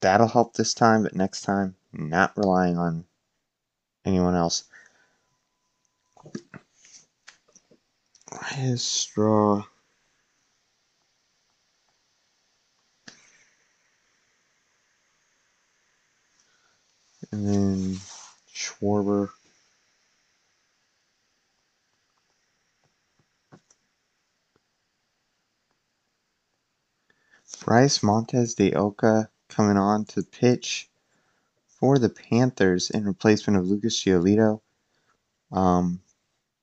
That'll help this time, but next time, not relying on anyone else. His straw. And then Schwarber. Bryce Montes de Oca coming on to pitch for the Panthers in replacement of Lucas Giolito. Um,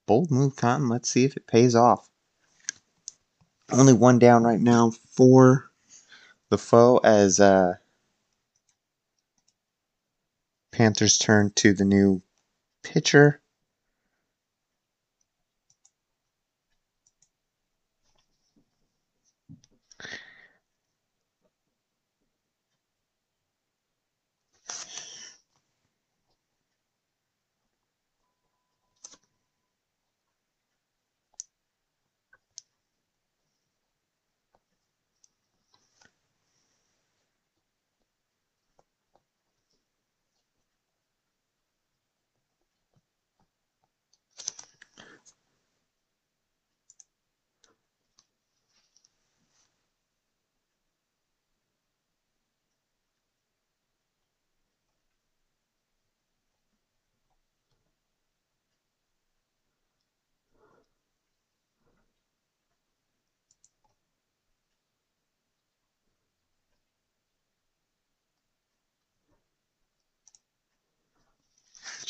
bold move, Cotton. Let's see if it pays off. Only one down right now for the Pho as uh, Panthers turn to the new pitcher.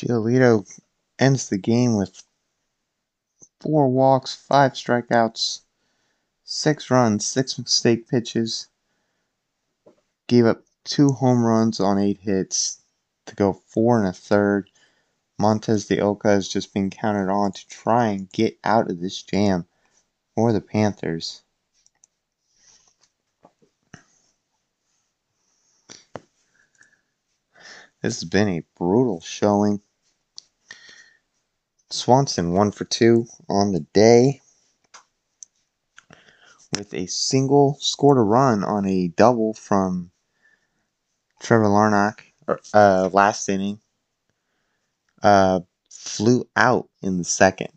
Giolito ends the game with four walks, five strikeouts, six runs, six mistake pitches. Gave up two home runs on eight hits to go four and a third. Montes de Oca has just been counted on to try and get out of this jam for the Panthers. This has been a brutal showing. Swanson one for two on the day with a single, scored a run on a double from Trevor Larnach uh, last inning. Uh, flew out in the second.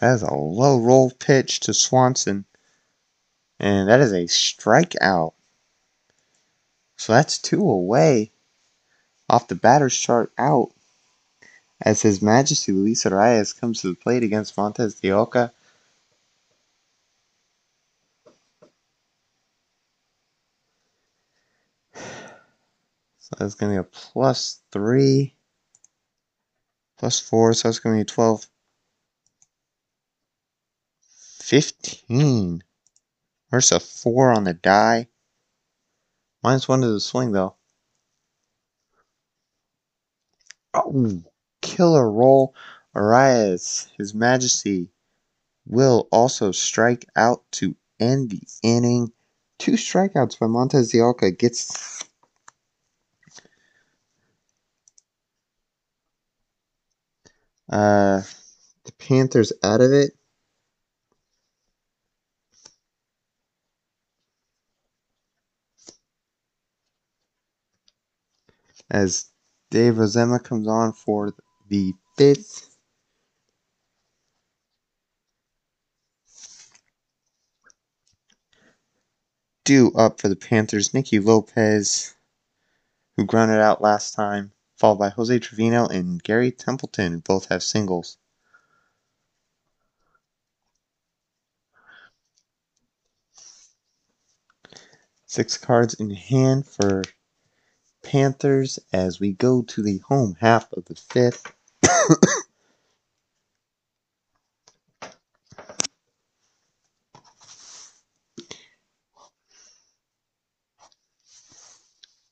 That is a low roll pitch to Swanson. And that is a strikeout. So that's two away off the batter's chart out as His Majesty Luis Arraez comes to the plate against Montes de Oca. So that's going to be a plus three, plus four, so that's going to be 12. 15. There's a four on the die. Minus one to the swing, though. Oh, killer roll. Arraez, His Majesty, will also strike out to end the inning. Two strikeouts by Montes de Oca gets uh, the Panthers out of it. As Dave Rozema comes on for the fifth. Due up for the Panthers, Nicky Lopez, who grounded out last time, followed by Jose Trevino and Gary Templeton, both have singles. Six cards in hand for Panthers as we go to the home half of the fifth. [coughs]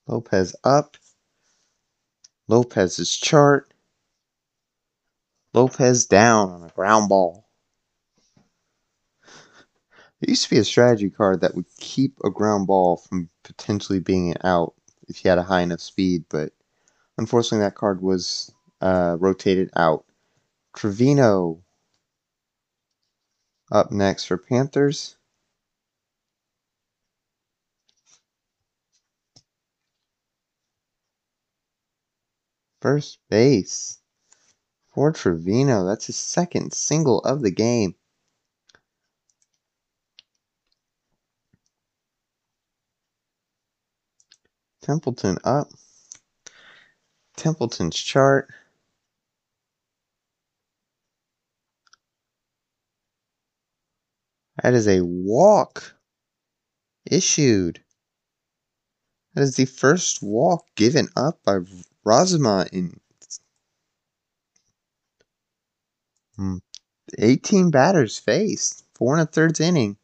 Lopez up. Lopez's chart. Lopez down on a ground ball. There used to be a strategy card that would keep a ground ball from potentially being out if you had a high enough speed, but unfortunately that card was uh, rotated out. Trevino up next for Panthers. First base for Trevino. That's his second single of the game. Templeton up. Templeton's chart. That is a walk issued. That is the first walk given up by Rozema in hmm. 18 batters faced. Four and a third inning.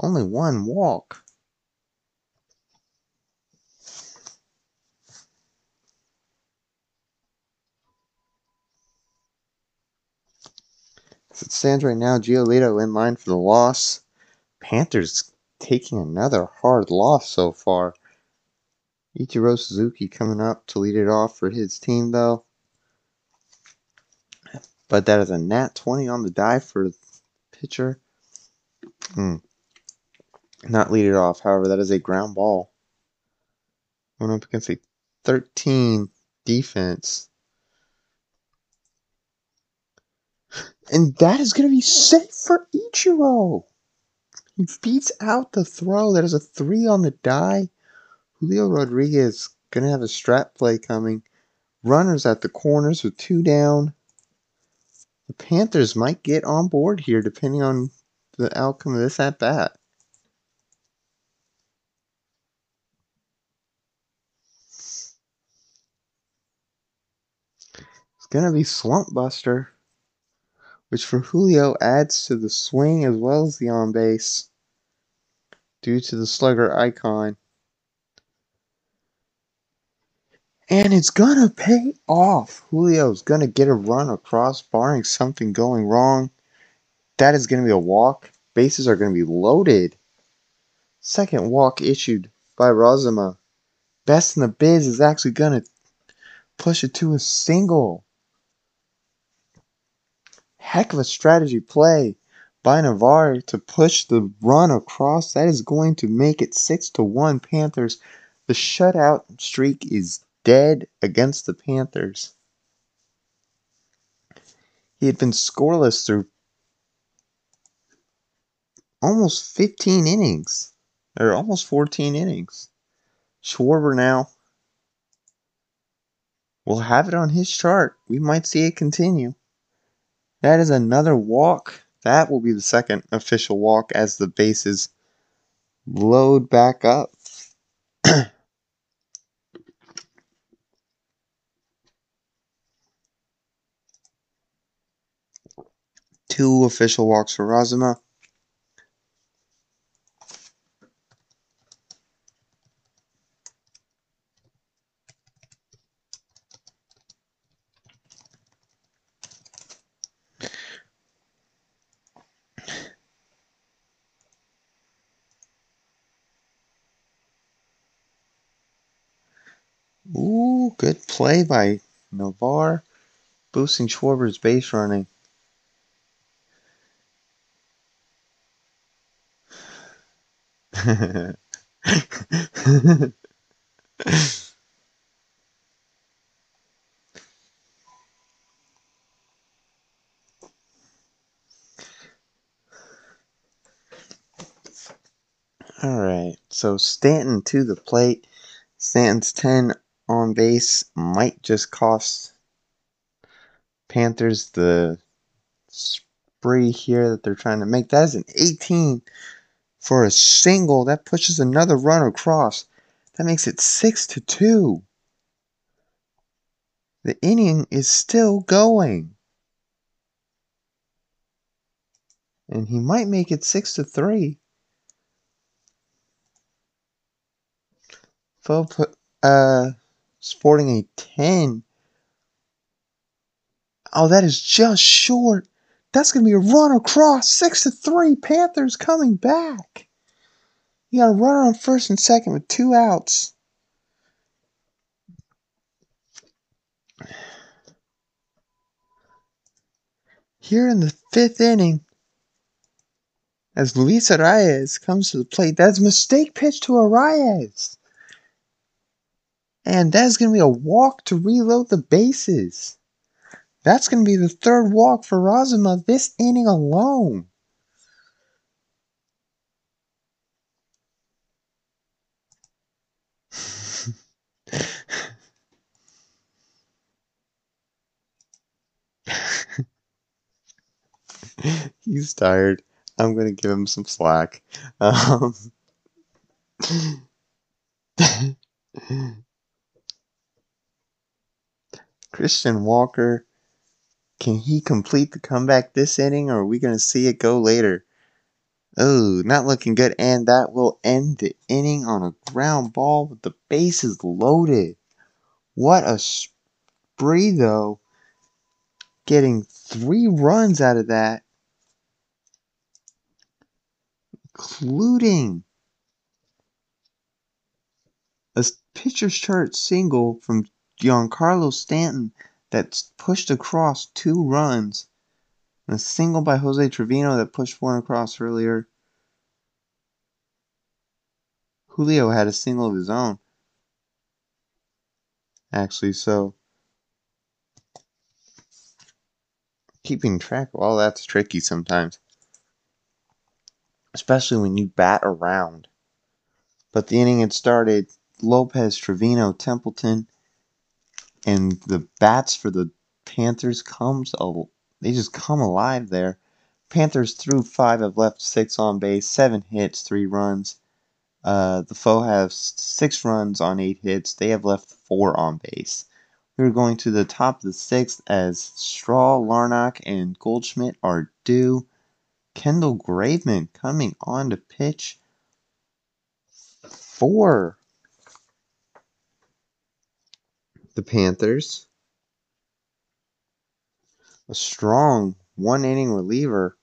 Only one walk. As it stands right now, Giolito in line for the loss. Panthers taking another hard loss so far. Ichiro Suzuki coming up to lead it off for his team, though. But that is a nat 20 on the die for pitcher. Hmm. Not lead it off, however, that is a ground ball. Going up against a 13 defense. And that is going to be safe for Ichiro. He beats out the throw. That is a three on the die. Julio Rodriguez going to have a strap play coming. Runners at the corners with two down. The Panthers might get on board here depending on the outcome of this at bat. It's going to be Slump Buster which for Julio adds to the swing as well as the on base due to the slugger icon. And it's going to pay off. Julio's going to get a run across, barring something going wrong. That is going to be a walk. Bases are going to be loaded. Second walk issued by Rozema. Best in the biz is actually going to push it to a single heck of a strategy play by Navarre to push the run across. That is going to make it 6 to 1 Panthers. The shutout streak is dead against the Panthers. He had been scoreless through almost 15 innings, or almost 14 innings. Schwarber now will have it on his chart. We might see it continue. That is another walk. That will be the second official walk as the bases load back up. [clears throat] Two official walks for Rozema. Ooh, good play by Navarre, boosting Schwarber's base running. [laughs] All right, so Stanton to the plate. Stanton's 10 on base might just cost Panthers the spree here that they're trying to make. That is an 18 for a single. That pushes another run across. That makes it 6 to 2. The inning is still going. And he might make it 6 to 3. Fo put uh sporting a 10. Oh, that is just short. That's going to be a run across. 6 to 3. Panthers coming back. You got a runner on first and second with two outs. Here in the fifth inning, as Luis Arraez comes to the plate, that's mistake pitch to Arraez. And that's going to be a walk to reload the bases. That's going to be the third walk for Rozema this inning alone. [laughs] He's tired. I'm going to give him some slack. Um, [laughs] Christian Walker, can he complete the comeback this inning or are we going to see it go later? Oh, not looking good. And that will end the inning on a ground ball with the bases loaded. What a spree, though. Getting three runs out of that, including a pitcher's chart single from Giancarlo Stanton that pushed across two runs. And a single by Jose Trevino that pushed one across earlier. Julio had a single of his own. Actually, so keeping track of all that's tricky sometimes. Especially when you bat around. But the inning had started Lopez, Trevino, Templeton, and the bats for the Panthers comes they just come alive there. Panthers through five have left six on base, seven hits, three runs. Uh, the Pho have six runs on eight hits. They have left four on base. We're going to the top of the sixth as Straw, Larnach, and Goldschmidt are due. Kendall Graveman coming on to pitch for the Panthers. A strong one inning reliever.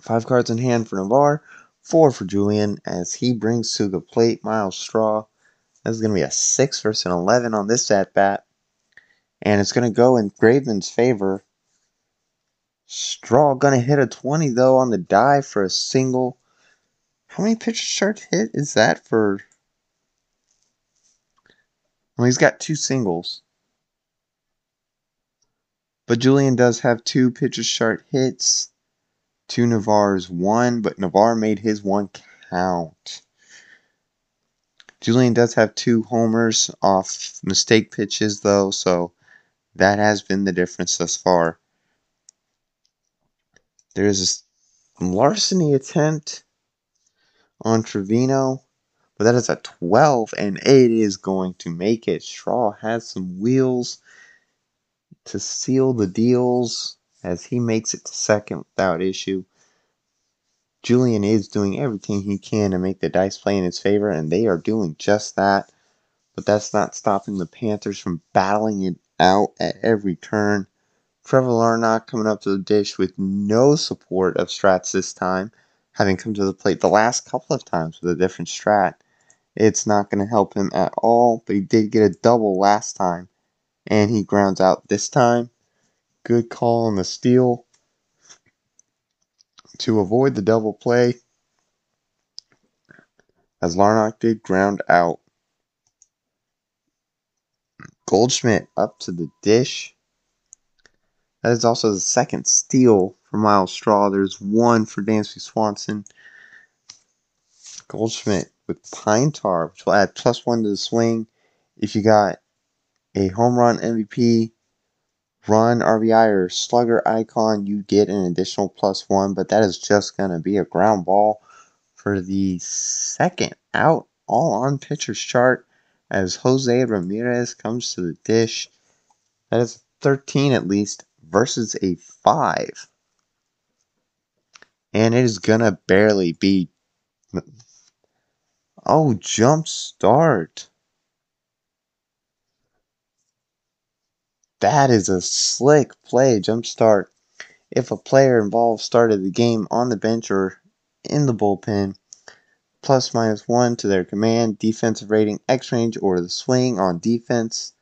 Five cards in hand for Navarre, four for Julian as he brings to the plate Myles Straw. That's going to be a 6 versus an 11 on this at bat. And it's going to go in Graveman's favor. Straw going to hit a 20 though on the dive for a single. How many pitches chart hit is that for well, he's got two singles. But Julian does have two pitcher chart hits. to Navarre's one, but Navarre made his one count. Julian does have two homers off mistake pitches, though, so that has been the difference thus far. There's a larceny attempt on Trevino, but that is a 12, and it is going to make it. Straw has some wheels to seal the deals as he makes it to second without issue. Julian is doing everything he can to make the dice play in his favor, and they are doing just that. But that's not stopping the Panthers from battling it out at every turn. Trevor Larnach coming up to the dish with no support of strats this time, having come to the plate the last couple of times with a different strat. It's not going to help him at all, but he did get a double last time, and he grounds out this time. Good call on the steal to avoid the double play, as Larnach did ground out. Goldschmidt up to the dish. That is also the second steal for Myles Straw. There's one for Dansby Swanson. Goldschmidt with Pine Tar, which will add plus one to the swing. If you got a home run MVP run, RBI, or slugger icon, you get an additional plus one, but that is just going to be a ground ball for the second out, all on pitcher's chart as Jose Ramirez comes to the dish. That is 13 at least versus a 5. And it is going to barely be. Oh, jump start. That is a slick play, jump start. If a player involved started the game on the bench or in the bullpen, plus minus one to their command, defensive rating, X range, or the swing on defense,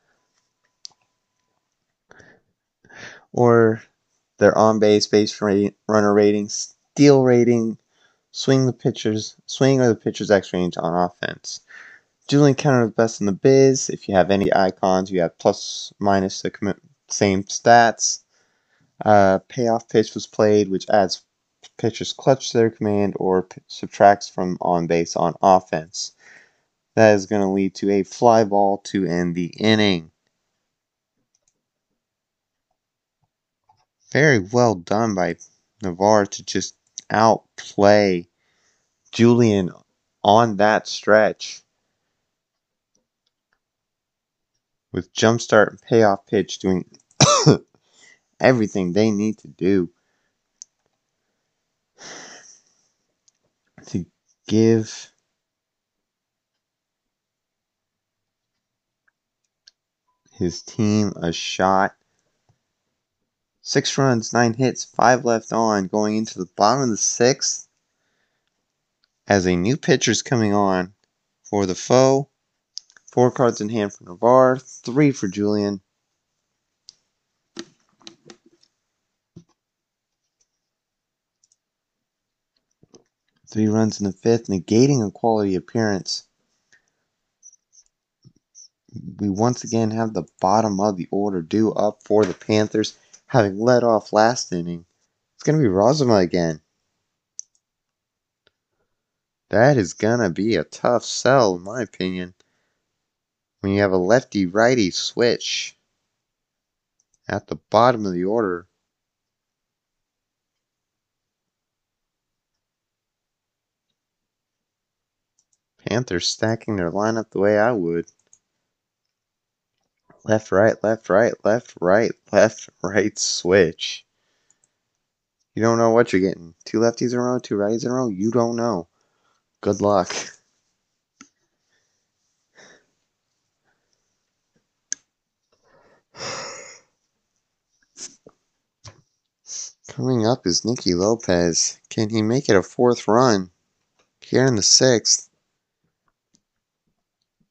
or their on base, base runner rating, steal rating, swing the pitchers, swing or the pitcher's X range on offense. Julian counter the best in the biz. If you have any icons, you have plus minus the same stats. Uh, payoff pitch was played, which adds pitchers clutch to their command or subtracts from on base on offense. That is going to lead to a fly ball to end the inning. Very well done by Navarre to just outplay Julian on that stretch. with Jumpstart and Payoff Pitch doing [coughs] everything they need to do to give his team a shot. Six runs, nine hits, five left on, going into the bottom of the sixth. As a new pitcher's coming on for the Pho. Four cards in hand for Navarre, three for Julian, Three runs in the fifth, negating a quality appearance. We once again have the bottom of the order due up for the Panthers, having led off last inning. It's going to be Rozema again. That is going to be a tough sell, in my opinion when you have a lefty righty switch at the bottom of the order. Panthers stacking their lineup the way I would. Left, right, left, right, left, right, left, [laughs] right switch. You don't know what you're getting. Two lefties in a row, two righties in a row. You don't know. Good luck. [sighs] Coming up is Nicky Lopez. Can he make it a fourth run here in the sixth?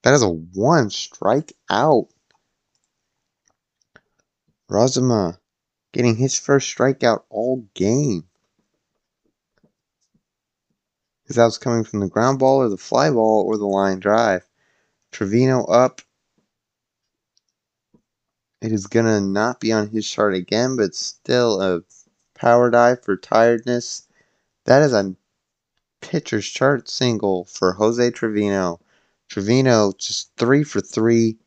That is a one strike out. Rozema getting his first strikeout all game. His out's coming from the ground ball or the fly ball or the line drive. Trevino up. It is going to not be on his chart again, but still a power dive for tiredness. That is a pitcher's chart single for Jose Trevino. Trevino just three for three.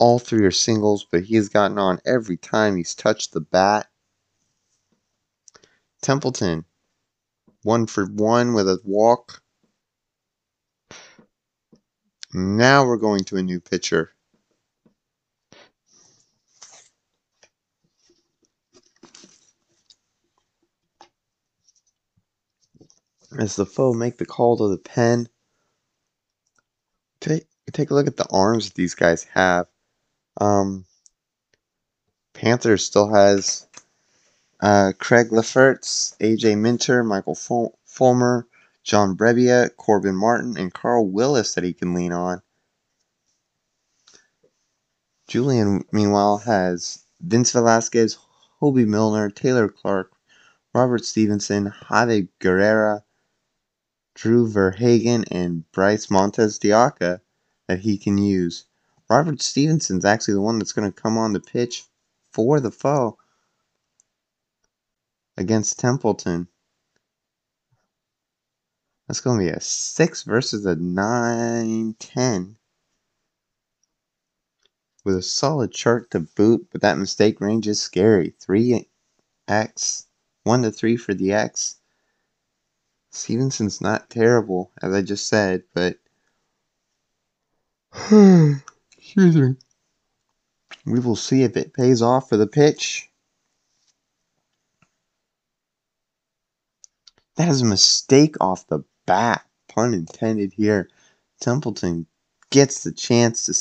All three are singles, but he has gotten on every time he's touched the bat. Templeton, one for one with a walk. Now we're going to a new pitcher. As the Pho make the call to the pen, take take a look at the arms that these guys have. Um, Panthers still has uh, Craig Lefferts, AJ Minter, Michael Fulmer, John Brebbia, Corbin Martin, and Carl Willis that he can lean on. Julian, meanwhile, has Vince Velasquez, Hoby Milner, Taylor Clark, Robert Stephenson, Javi Guerrera, Drew Verhagen, and Bryce Montes de Oca that he can use. Robert Stephenson's actually the one that's going to come on the pitch for the Pho against Templeton. That's going to be a 6 versus a 9 10. With a solid chart to boot, but that mistake range is scary. 3x, 1 to 3 for the X. Stephenson's not terrible, as I just said, but. [sighs] [sighs] [sighs] Excuse me. We will see if it pays off for the pitch. That is a mistake off the bat. Pun intended here. Templeton gets the chance to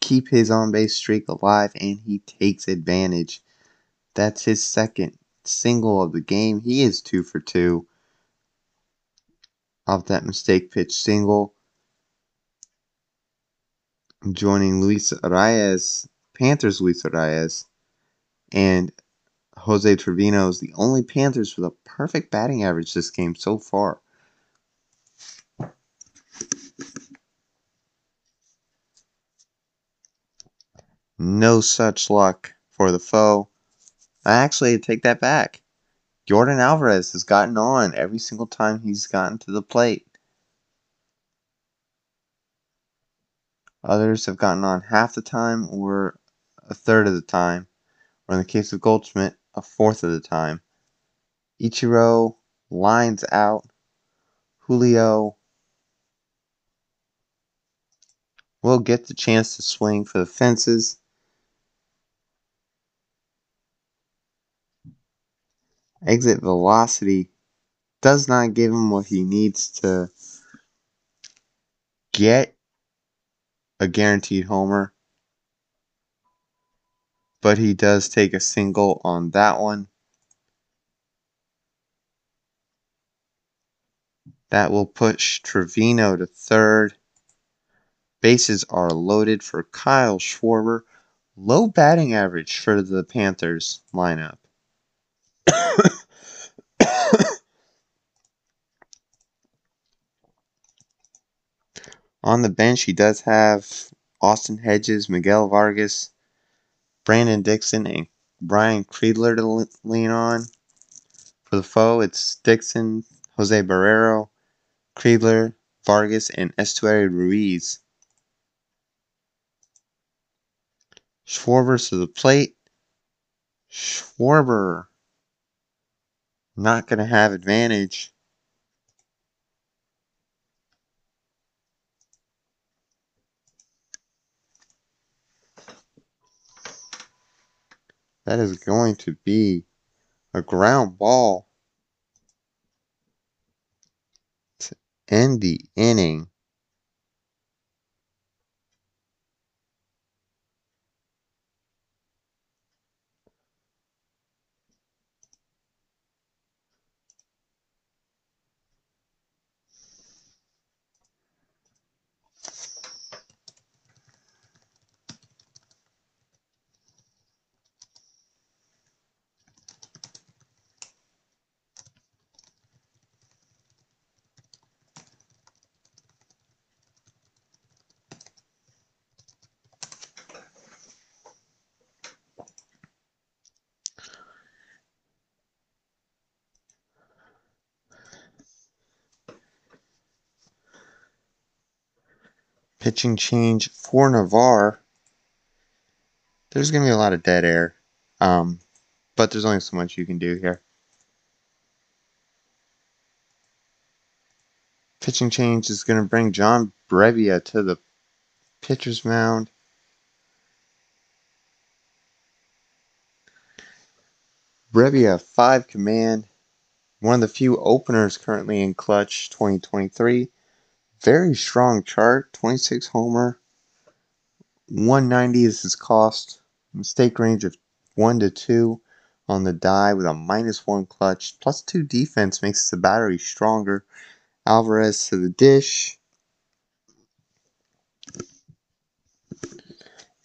keep his on base streak alive, and he takes advantage. That's his second single of the game. He is two for two off that mistake pitch single. Joining Luis Arraez, Panthers Luis Arraez, and Jose Trevino is the only Panthers with a perfect batting average this game so far. No such luck for the Pho. I actually take that back. Yordan Alvarez has gotten on every single time he's gotten to the plate. Others have gotten on half the time or a third of the time, or in the case of Goldschmidt, a fourth of the time. Ichiro lines out. Julio will get the chance to swing for the fences. Exit velocity does not give him what he needs to get a guaranteed homer. But he does take a single on that one. That will push Trevino to third. Bases are loaded for Kyle Schwarber. Low batting average for the Panthers lineup. [coughs] On the bench, he does have Austin Hedges, Miguel Vargas, Brandon Dixon, and Brian Kreidler to lean on. For the Pho, it's Dixon, Jose Barrero, Kreidler, Vargas, and Esteury Ruiz. Schwarber to the plate. Schwarber not going to have advantage. That is going to be a ground ball to end the inning. Pitching change for Navarre. There's going to be a lot of dead air, um, but there's only so much you can do here. Pitching change is going to bring John Brebbia to the pitcher's mound. Brebbia, 5 command. One of the few openers currently in Clutch 2023. Very strong chart, 26 homer. 190 is his cost. Mistake range of 1 to 2 on the die with a minus 1 clutch. Plus 2 defense makes the battery stronger. Alvarez to the dish.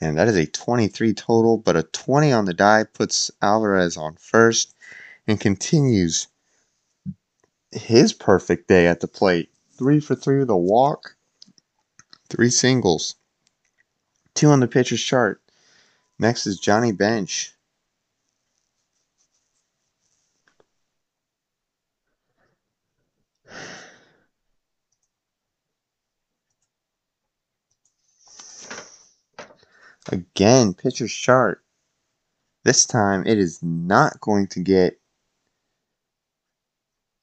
And that is a 23 total, but a 20 on the die puts Alvarez on first and continues his perfect day at the plate. Three for three with a walk, three singles, two on the pitcher's chart. Next is Johnny Bench. Again, pitcher's chart. This time it is not going to get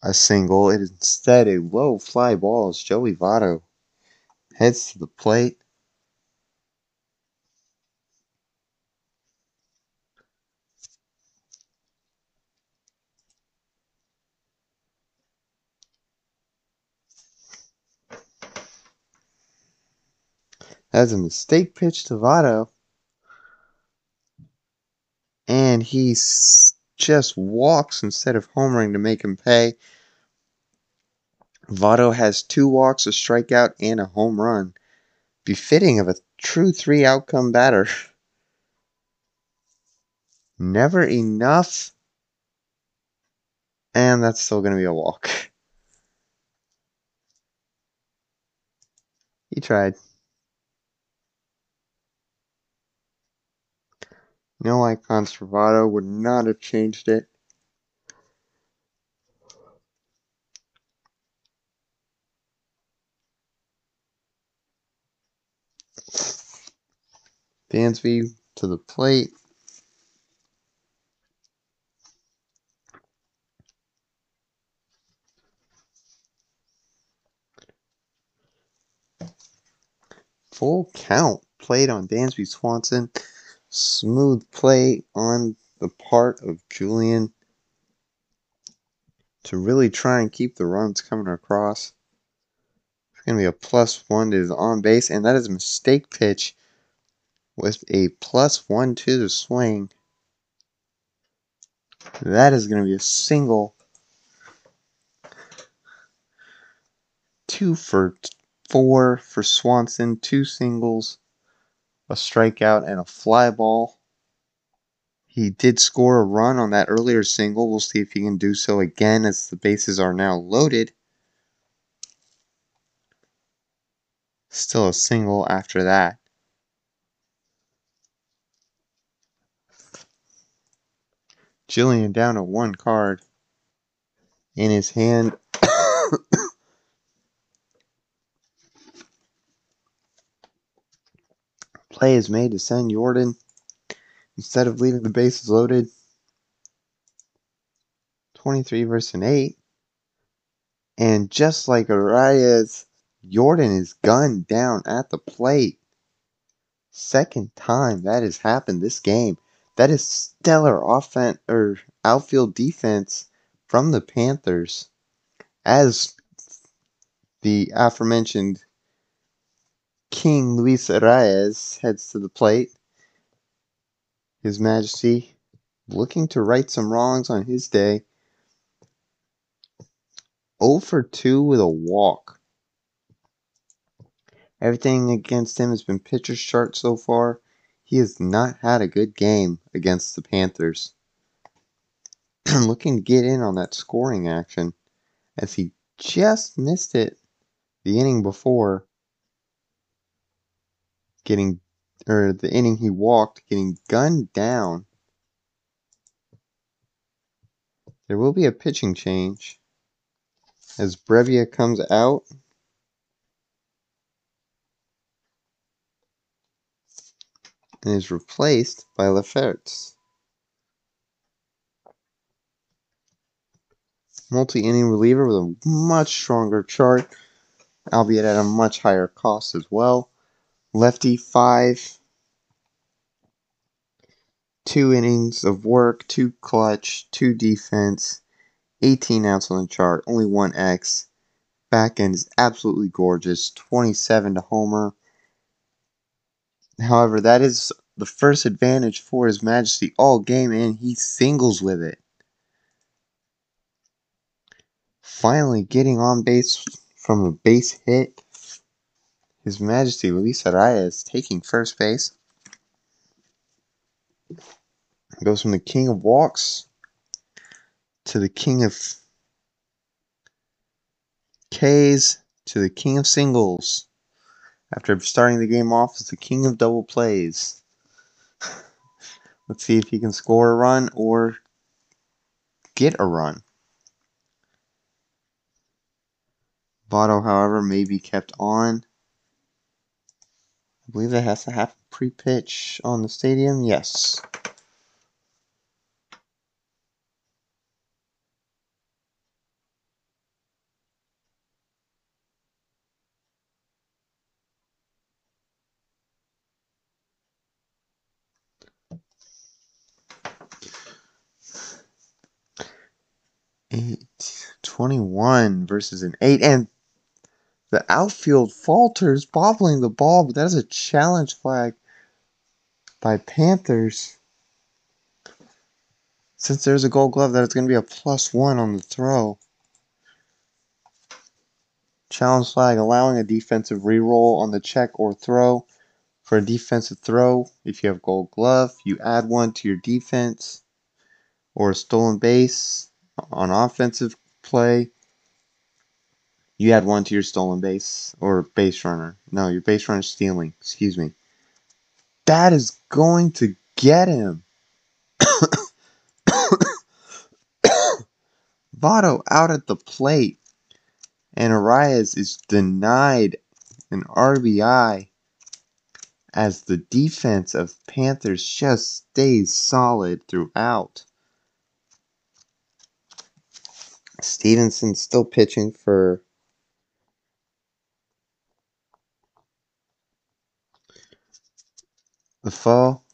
a single. It instead a low fly ball as Joey Votto heads to the plate. That's a mistake pitch to Votto. And he just walks instead of homering to make him pay. Votto has two walks, a strikeout, and a home run. Befitting of a true three outcome batter. [laughs] Never enough. And that's still going to be a walk. [laughs] He tried. No Icon for Votto would not have changed it. Dansby to the plate. Full count played on Dansby Swanson. Smooth play on the part of Julian to really try and keep the runs coming across. It's going to be a plus one to the on base, and that is a mistake pitch with a plus one to the swing. That is going to be a single. Two for four for Swanson, two singles, a strikeout, and a fly ball. He did score a run on that earlier single. We'll see if he can do so again as the bases are now loaded. Still a single after that. Julian down to one card in his hand. [coughs] [coughs] Play is made to send Yordan instead of leaving the bases loaded. 23 versus an 8. And just like Arraez, Yordan is gunned down at the plate. Second time that has happened this game. That is stellar offense or outfield defense from the Panthers as the aforementioned King Luis Arraez heads to the plate. His Majesty looking to right some wrongs on his day. 0 for 2 with a walk. Everything against him has been pitcher's chart so far. He has not had a good game against the Panthers. [clears throat] Looking to get in on that scoring action as he just missed it the inning before getting or the inning he walked getting gunned down. There will be a pitching change as Brebbia comes out and is replaced by Lefferts. Multi-inning reliever with a much stronger chart, albeit at a much higher cost as well. Lefty five, two innings of work, two clutch, two defense, 18 outs on the chart, only one X. Back end is absolutely gorgeous, 27 to homer. However, that is the first advantage for His Majesty all game, and he singles with it. Finally, getting on base from a base hit. His Majesty Luis Arraez taking first base. Goes from the king of walks to the king of Ks to the king of singles. After starting the game off as the king of double plays. [laughs] Let's see if he can score a run or get a run. Votto, however, may be kept on. I believe that has to happen pre-pitch on the stadium. Yes. Eight twenty-one versus an eight, and the outfield falters, bobbling the ball, but that is a challenge flag by Panthers. Since there's a gold glove, that is going to be a plus one on the throw. Challenge flag allowing a defensive reroll on the check or throw. For a defensive throw, if you have gold glove, you add one to your defense or a stolen base on offensive play you add one to your stolen base or base runner. No, your base runner stealing. Excuse me. That is going to get him. [coughs] Votto out at the plate. And Arraez is denied an RBI as the defense of Panthers just stays solid throughout. Stephenson still pitching for The fall.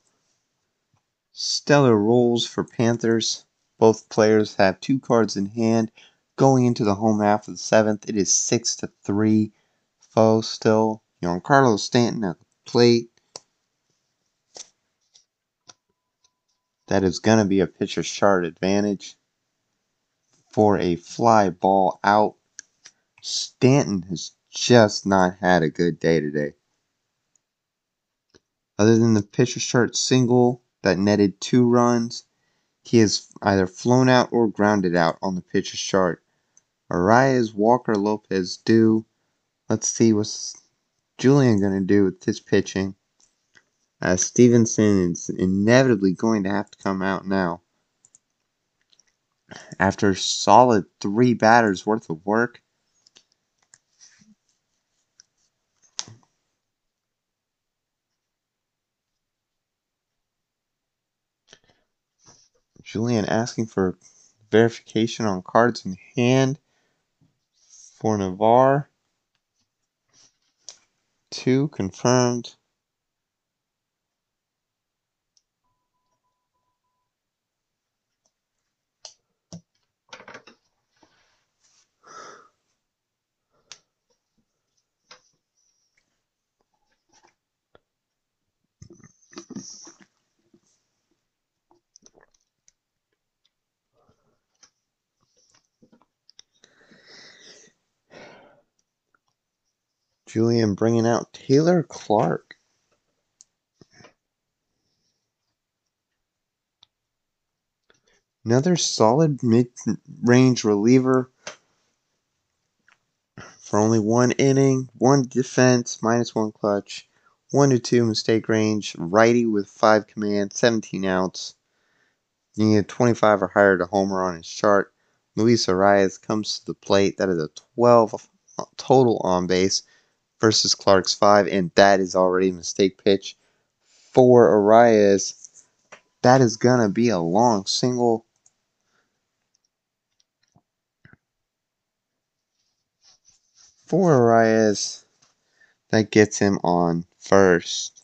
Stellar rolls for Panthers. Both players have two cards in hand. Going into the home half of the seventh, it is six to three. Pho still. Giancarlo Stanton at the plate. That is going to be a pitcher's chart advantage for a fly ball out. Stanton has just not had a good day today. Other than the pitcher chart single that netted two runs, he has either flown out or grounded out on the pitcher chart. Arraez, Walker, Lopez do. Let's see what's Julian going to do with his pitching. As Stephenson is inevitably going to have to come out now. After solid three batters worth of work, Julian asking for verification on cards in hand for Navarre. Two confirmed. Julian bringing out Taylor Clark. Another solid mid-range reliever for only one inning, one defense, minus one clutch, one to two mistake range, righty with five command, 17 outs. You need a 25 or higher to homer on his chart. Luis Arraez comes to the plate. That is a 12 total on base versus Clark's 5, and that is already a mistake pitch for Arraez. That is going to be a long single. For Arraez. That gets him on first.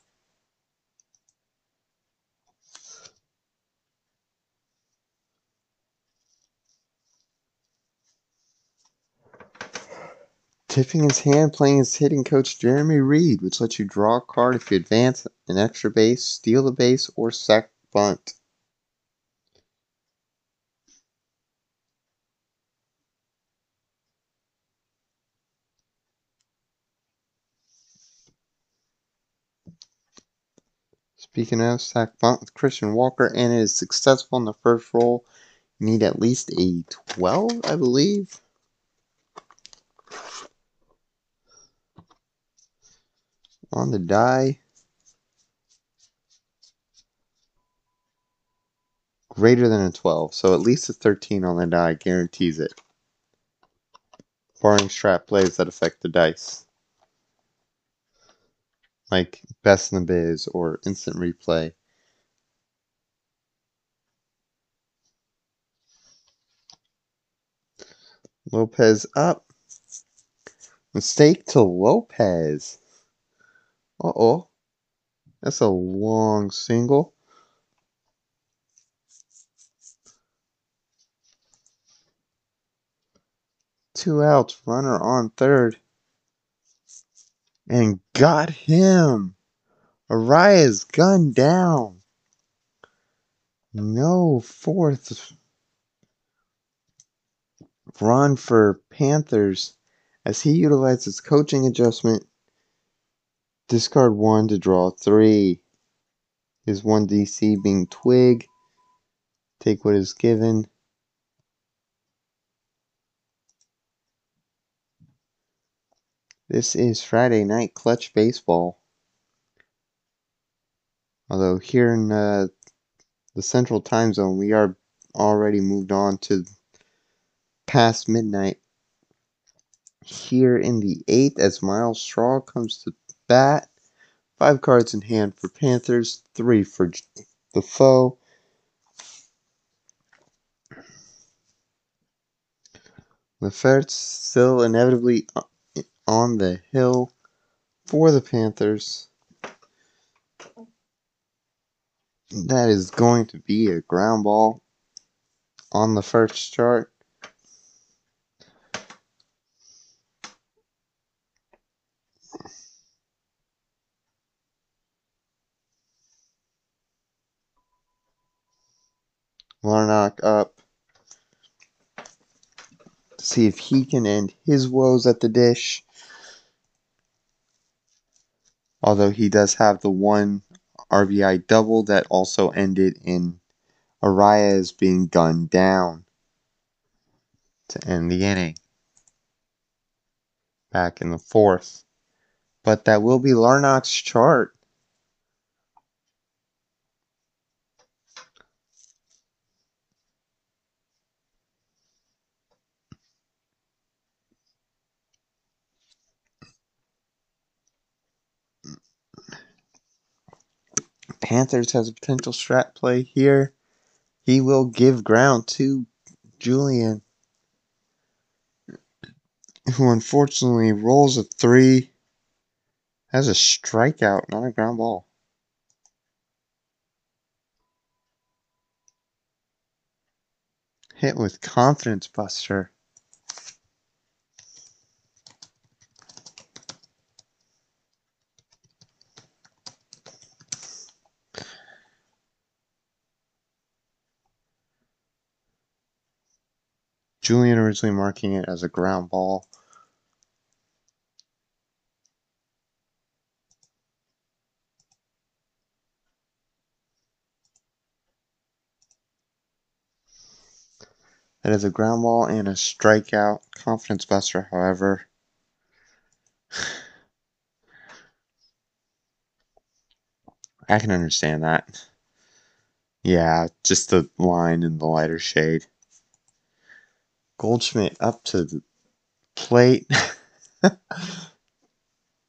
Tipping his hand, playing his hitting coach Jeremy Reed, which lets you draw a card if you advance an extra base, steal a base, or sack bunt. Speaking of sack bunt with Christian Walker, and it is successful in the first roll. You need at least a 12, I believe. On the die. Greater than a 12, so at least a 13 on the die guarantees it. Barring strat plays that affect the dice. Like Best in the Biz or Instant Replay. Lopez up. Mistake to Lopez. Uh oh. That's a long single. Two outs, runner on third. And got him. Arraez gunned down. No fourth run for Panthers as he utilizes coaching adjustment Discard one to draw three. Is one DC being Twig? Take what is given. This is Friday night clutch baseball. Although here in uh, the central time zone, we are already moved on to past midnight. Here in the eighth, as Myles Straw comes to bat. Five cards in hand for Panthers, three for the Pho. Lefferts still inevitably uh, on the hill for the Panthers. That is going to be a ground ball on the first chart. Larnach up to see if he can end his woes at the dish. Although he does have the one RBI double that also ended in Arraez being gunned down to end the inning. Back in the fourth. But that will be Larnach's chart. Panthers has a potential strat play here. He will give ground to Julian, who unfortunately rolls a three, has a strikeout, not a ground ball. Hit with confidence buster. Julian originally marking it as a ground ball. That is a ground ball and a strikeout. Confidence buster, however. [sighs] I can understand that. Yeah, just the line in the lighter shade. Goldschmidt up to the plate. [laughs]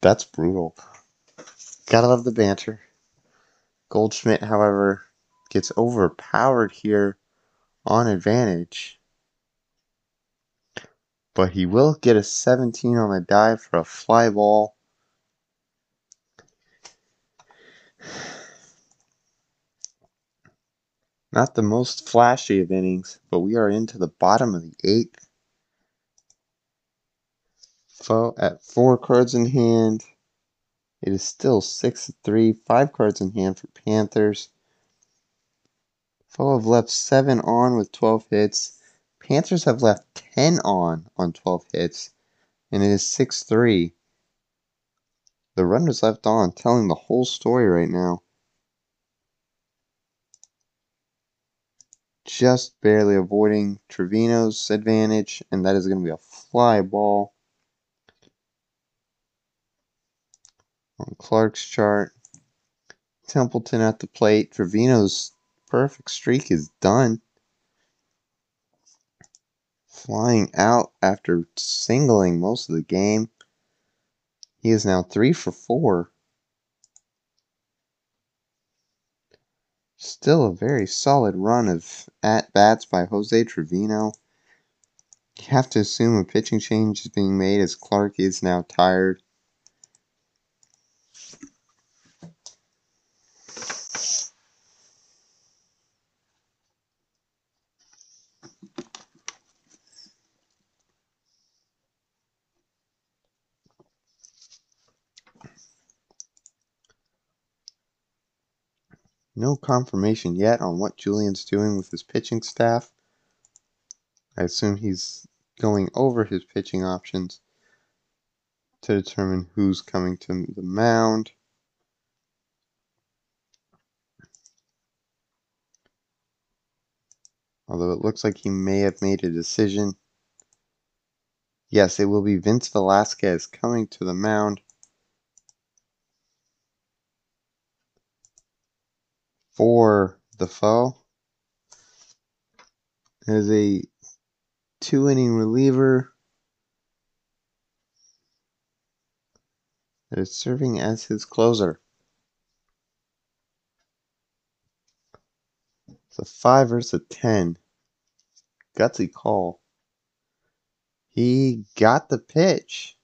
That's brutal. Gotta love the banter. Goldschmidt, however, gets overpowered here on advantage. But he will get a 17 on the dive for a fly ball. Not the most flashy of innings, but we are into the bottom of the eighth. Pho at four cards in hand. It is still 6 3, five cards in hand for Panthers. Pho have left 7 on with 12 hits. Panthers have left 10 on on 12 hits, and it is 6 3. The runners left on telling the whole story right now. Just barely avoiding Trevino's advantage, and that is going to be a fly ball. On Clark's chart, Templeton at the plate. Trevino's perfect streak is done. Flying out after singling most of the game. He is now three for four. Still a very solid run of at bats by Jose Trevino. You have to assume a pitching change is being made as Clark is now tired. No confirmation yet on what Julian's doing with his pitching staff. I assume he's going over his pitching options to determine who's coming to the mound. Although it looks like he may have made a decision. Yes, it will be Vince Velasquez coming to the mound. For the Pho as a two inning reliever that is serving as his closer. It's a five versus a ten. Gutsy call. He got the pitch.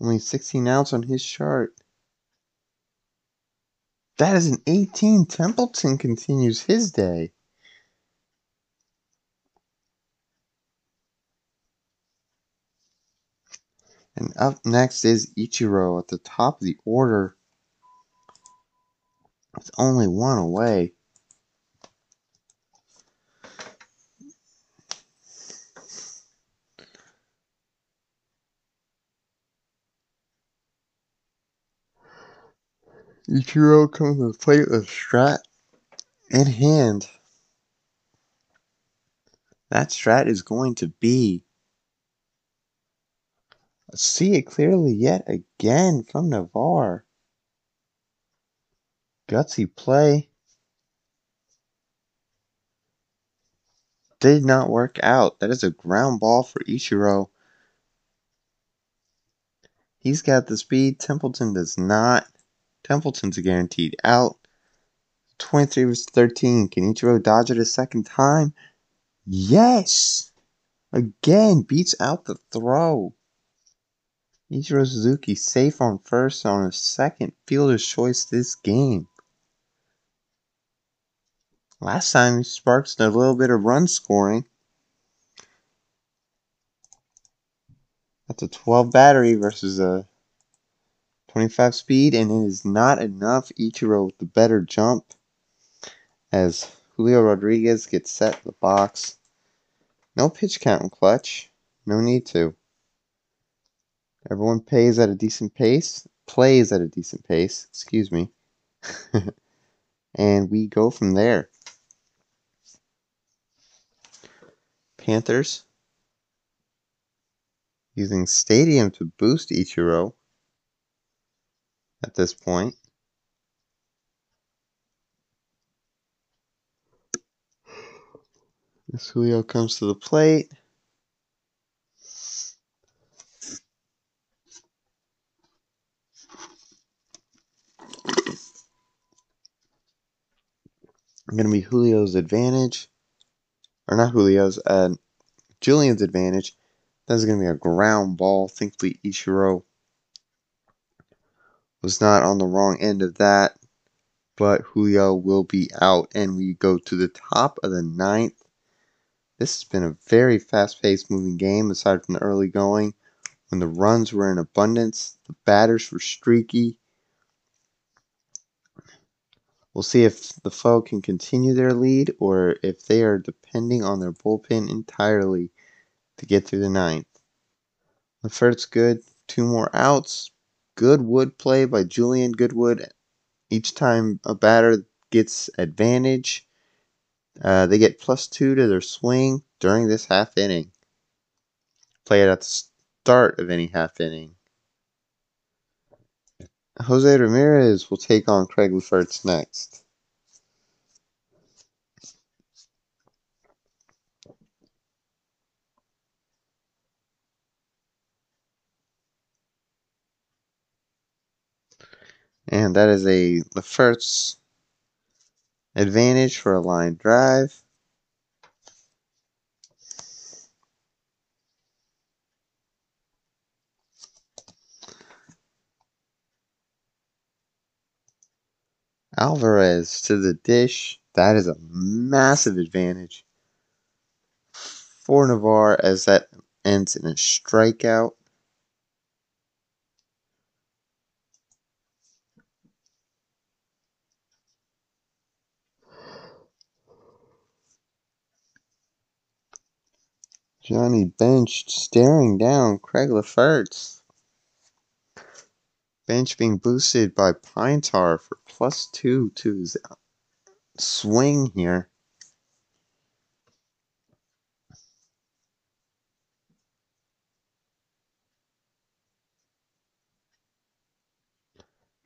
Only 16 outs on his chart. That is an 18. Templeton continues his day. And up next is Ichiro at the top of the order. It's only one away. Ichiro comes to the plate with Strat in hand. That Strat is going to be. See it clearly yet again from Navarre. Gutsy play. Did not work out. That is a ground ball for Ichiro. He's got the speed. Templeton does not. Templeton's guaranteed out. 23 versus 13. Can Ichiro dodge it a second time? Yes! Again, beats out the throw. Ichiro Suzuki safe on first on a second fielder's choice this game. Last time he a little bit of run scoring. That's a 12 battery versus a 25 speed, and it is not enough. Ichiro with the better jump as Julio Rodriguez gets set the box. No pitch count in clutch. No need to. Everyone pays at a decent pace. Plays at a decent pace. Excuse me. [laughs] and we go from there. Panthers using Stadium to boost Ichiro at this point. As Julio comes to the plate. I'm going to be Julio's advantage. Or not Julio's, uh, Julian's advantage. That's going to be a ground ball. Thankfully, Ichiro was not on the wrong end of that. But Julio will be out, and we go to the top of the ninth. This has been a very fast paced moving game, aside from the early going. When the runs were in abundance, the batters were streaky. We'll see if the Pho can continue their lead or if they are depending on their bullpen entirely to get through the ninth. The first good, two more outs. Good wood play by Julian Goodwood. Each time a batter gets advantage, uh, they get plus two to their swing during this half inning. Play it at the start of any half inning. Jose Ramirez will take on Craig Lefferts next. And that is a the first advantage for a line drive. Alvarez to the dish. That is a massive advantage for Navarre as that ends in a strikeout. Johnny Bench staring down Craig Lefferts. Bench being boosted by Pine Tar for plus two to his swing here.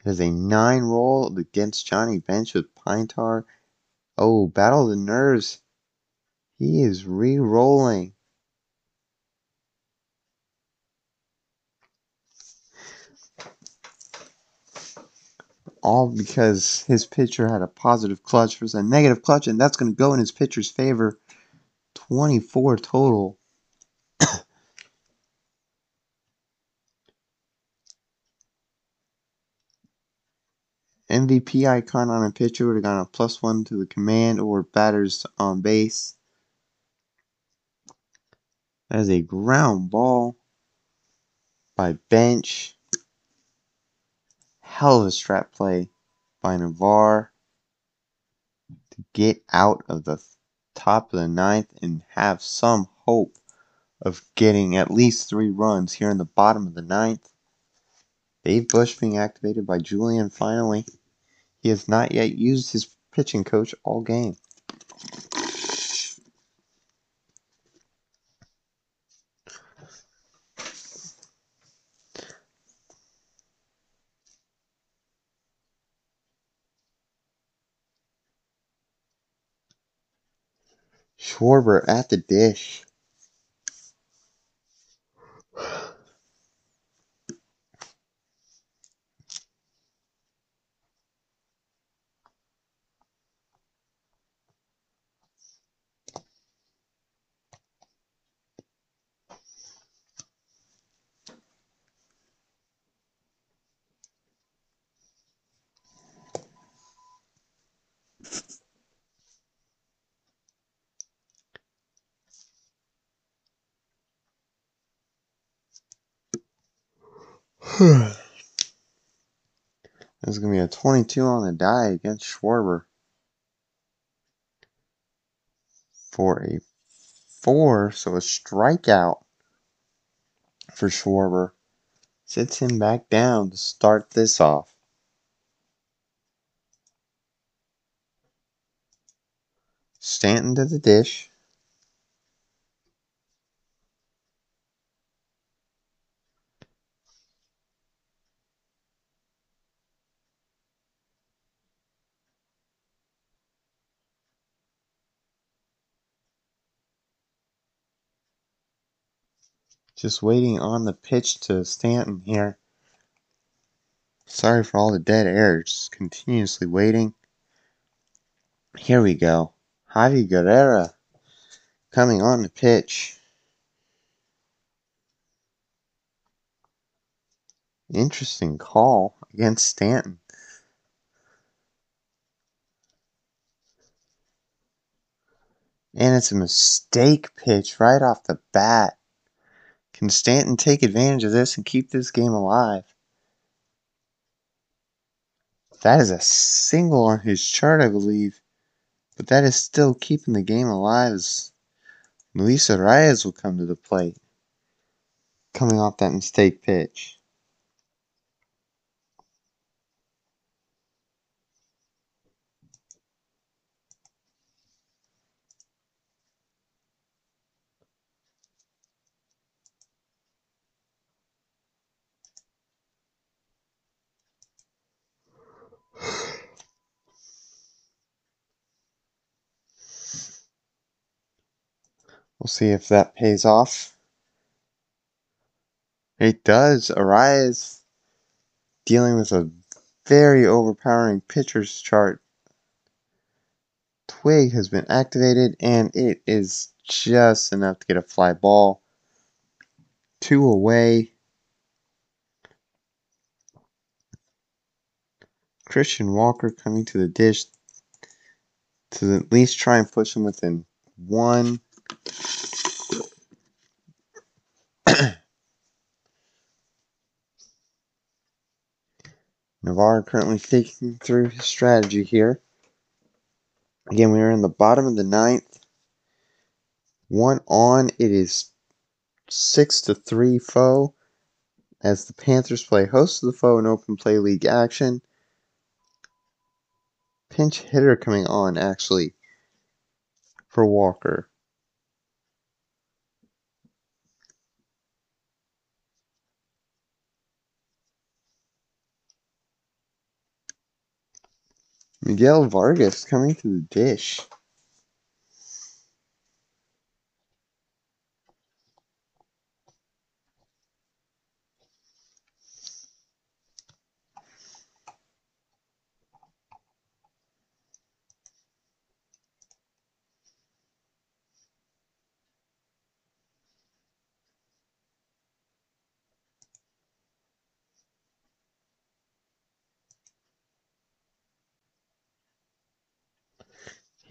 Is a nine roll against Johnny Bench with Pine Tar. Oh, battle of the nerves. He is re rolling. All because his pitcher had a positive clutch versus a negative clutch, and that's going to go in his pitcher's favor. 24 total. [coughs] MVP icon on a pitcher would have gone a plus one to the command or batters on base. That is a ground ball by Bench hell of a strat play by Navarre to get out of the top of the ninth and have some hope of getting at least three runs here in the bottom of the ninth. Dave Bush being activated by Julian finally. He has not yet used his pitching coach all game. Schwarber at the dish. 22 on the die against Schwarber. For a 4, so a strikeout for Schwarber. Sits him back down to start this off. Stanton to the dish. Just waiting on the pitch to Stanton here. Sorry for all the dead air, just continuously waiting. Here we go. Javi Guerrera coming on the pitch. Interesting call against Stanton. And it's a mistake pitch right off the bat. Can Stanton take advantage of this and keep this game alive? That is a single on his chart, I believe. But that is still keeping the game alive as Luis Arraez will come to the plate. Coming off that mistake pitch. We'll see if that pays off. It does. Arraez dealing with a very overpowering pitcher's chart. Twig has been activated and it is just enough to get a fly ball. Two away. Christian Walker coming to the dish to at least try and push him within one. [clears throat] Navarre currently thinking through his strategy here. Again, we are in the bottom of the ninth. One on. It is six to three Pho as the Panthers play host to the Pho in open play league action. Pinch hitter coming on actually for Walker. Miguel Vargas coming to the dish.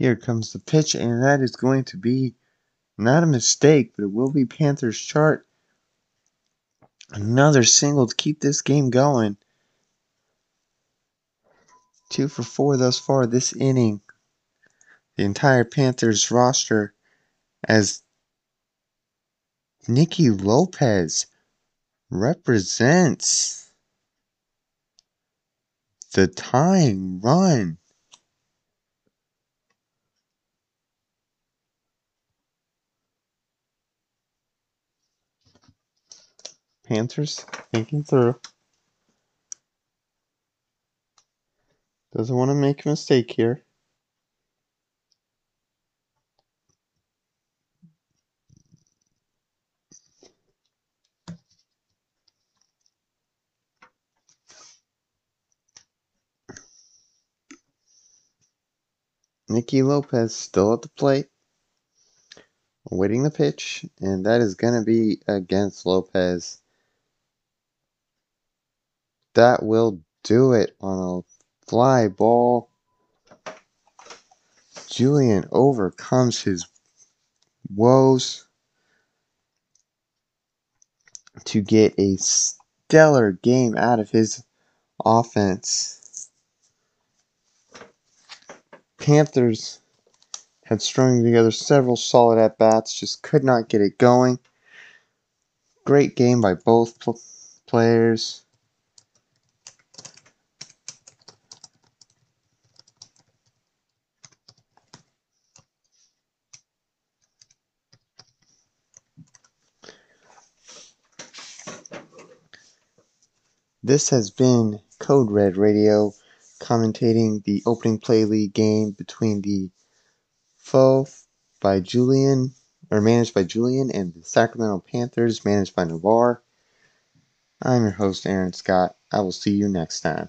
Here comes the pitch, and that is going to be not a mistake, but it will be Panthers chart. Another single to keep this game going. Two for four thus far this inning. The entire Panthers roster as Nicky Lopez represents the tying run. Panthers thinking through. Doesn't want to make a mistake here. Nicky Lopez still at the plate, awaiting the pitch, and that is going to be against Lopez. That will do it on a fly ball. Julian overcomes his woes to get a stellar game out of his offense. Panthers had strung together several solid at bats, just could not get it going. Great game by both pl- players. This has been Code Red Radio commentating the opening play league game between the Pho by Julian or managed by Julian and the Sacramento Panthers managed by Navarre. I'm your host, Aaron Scott. I will see you next time.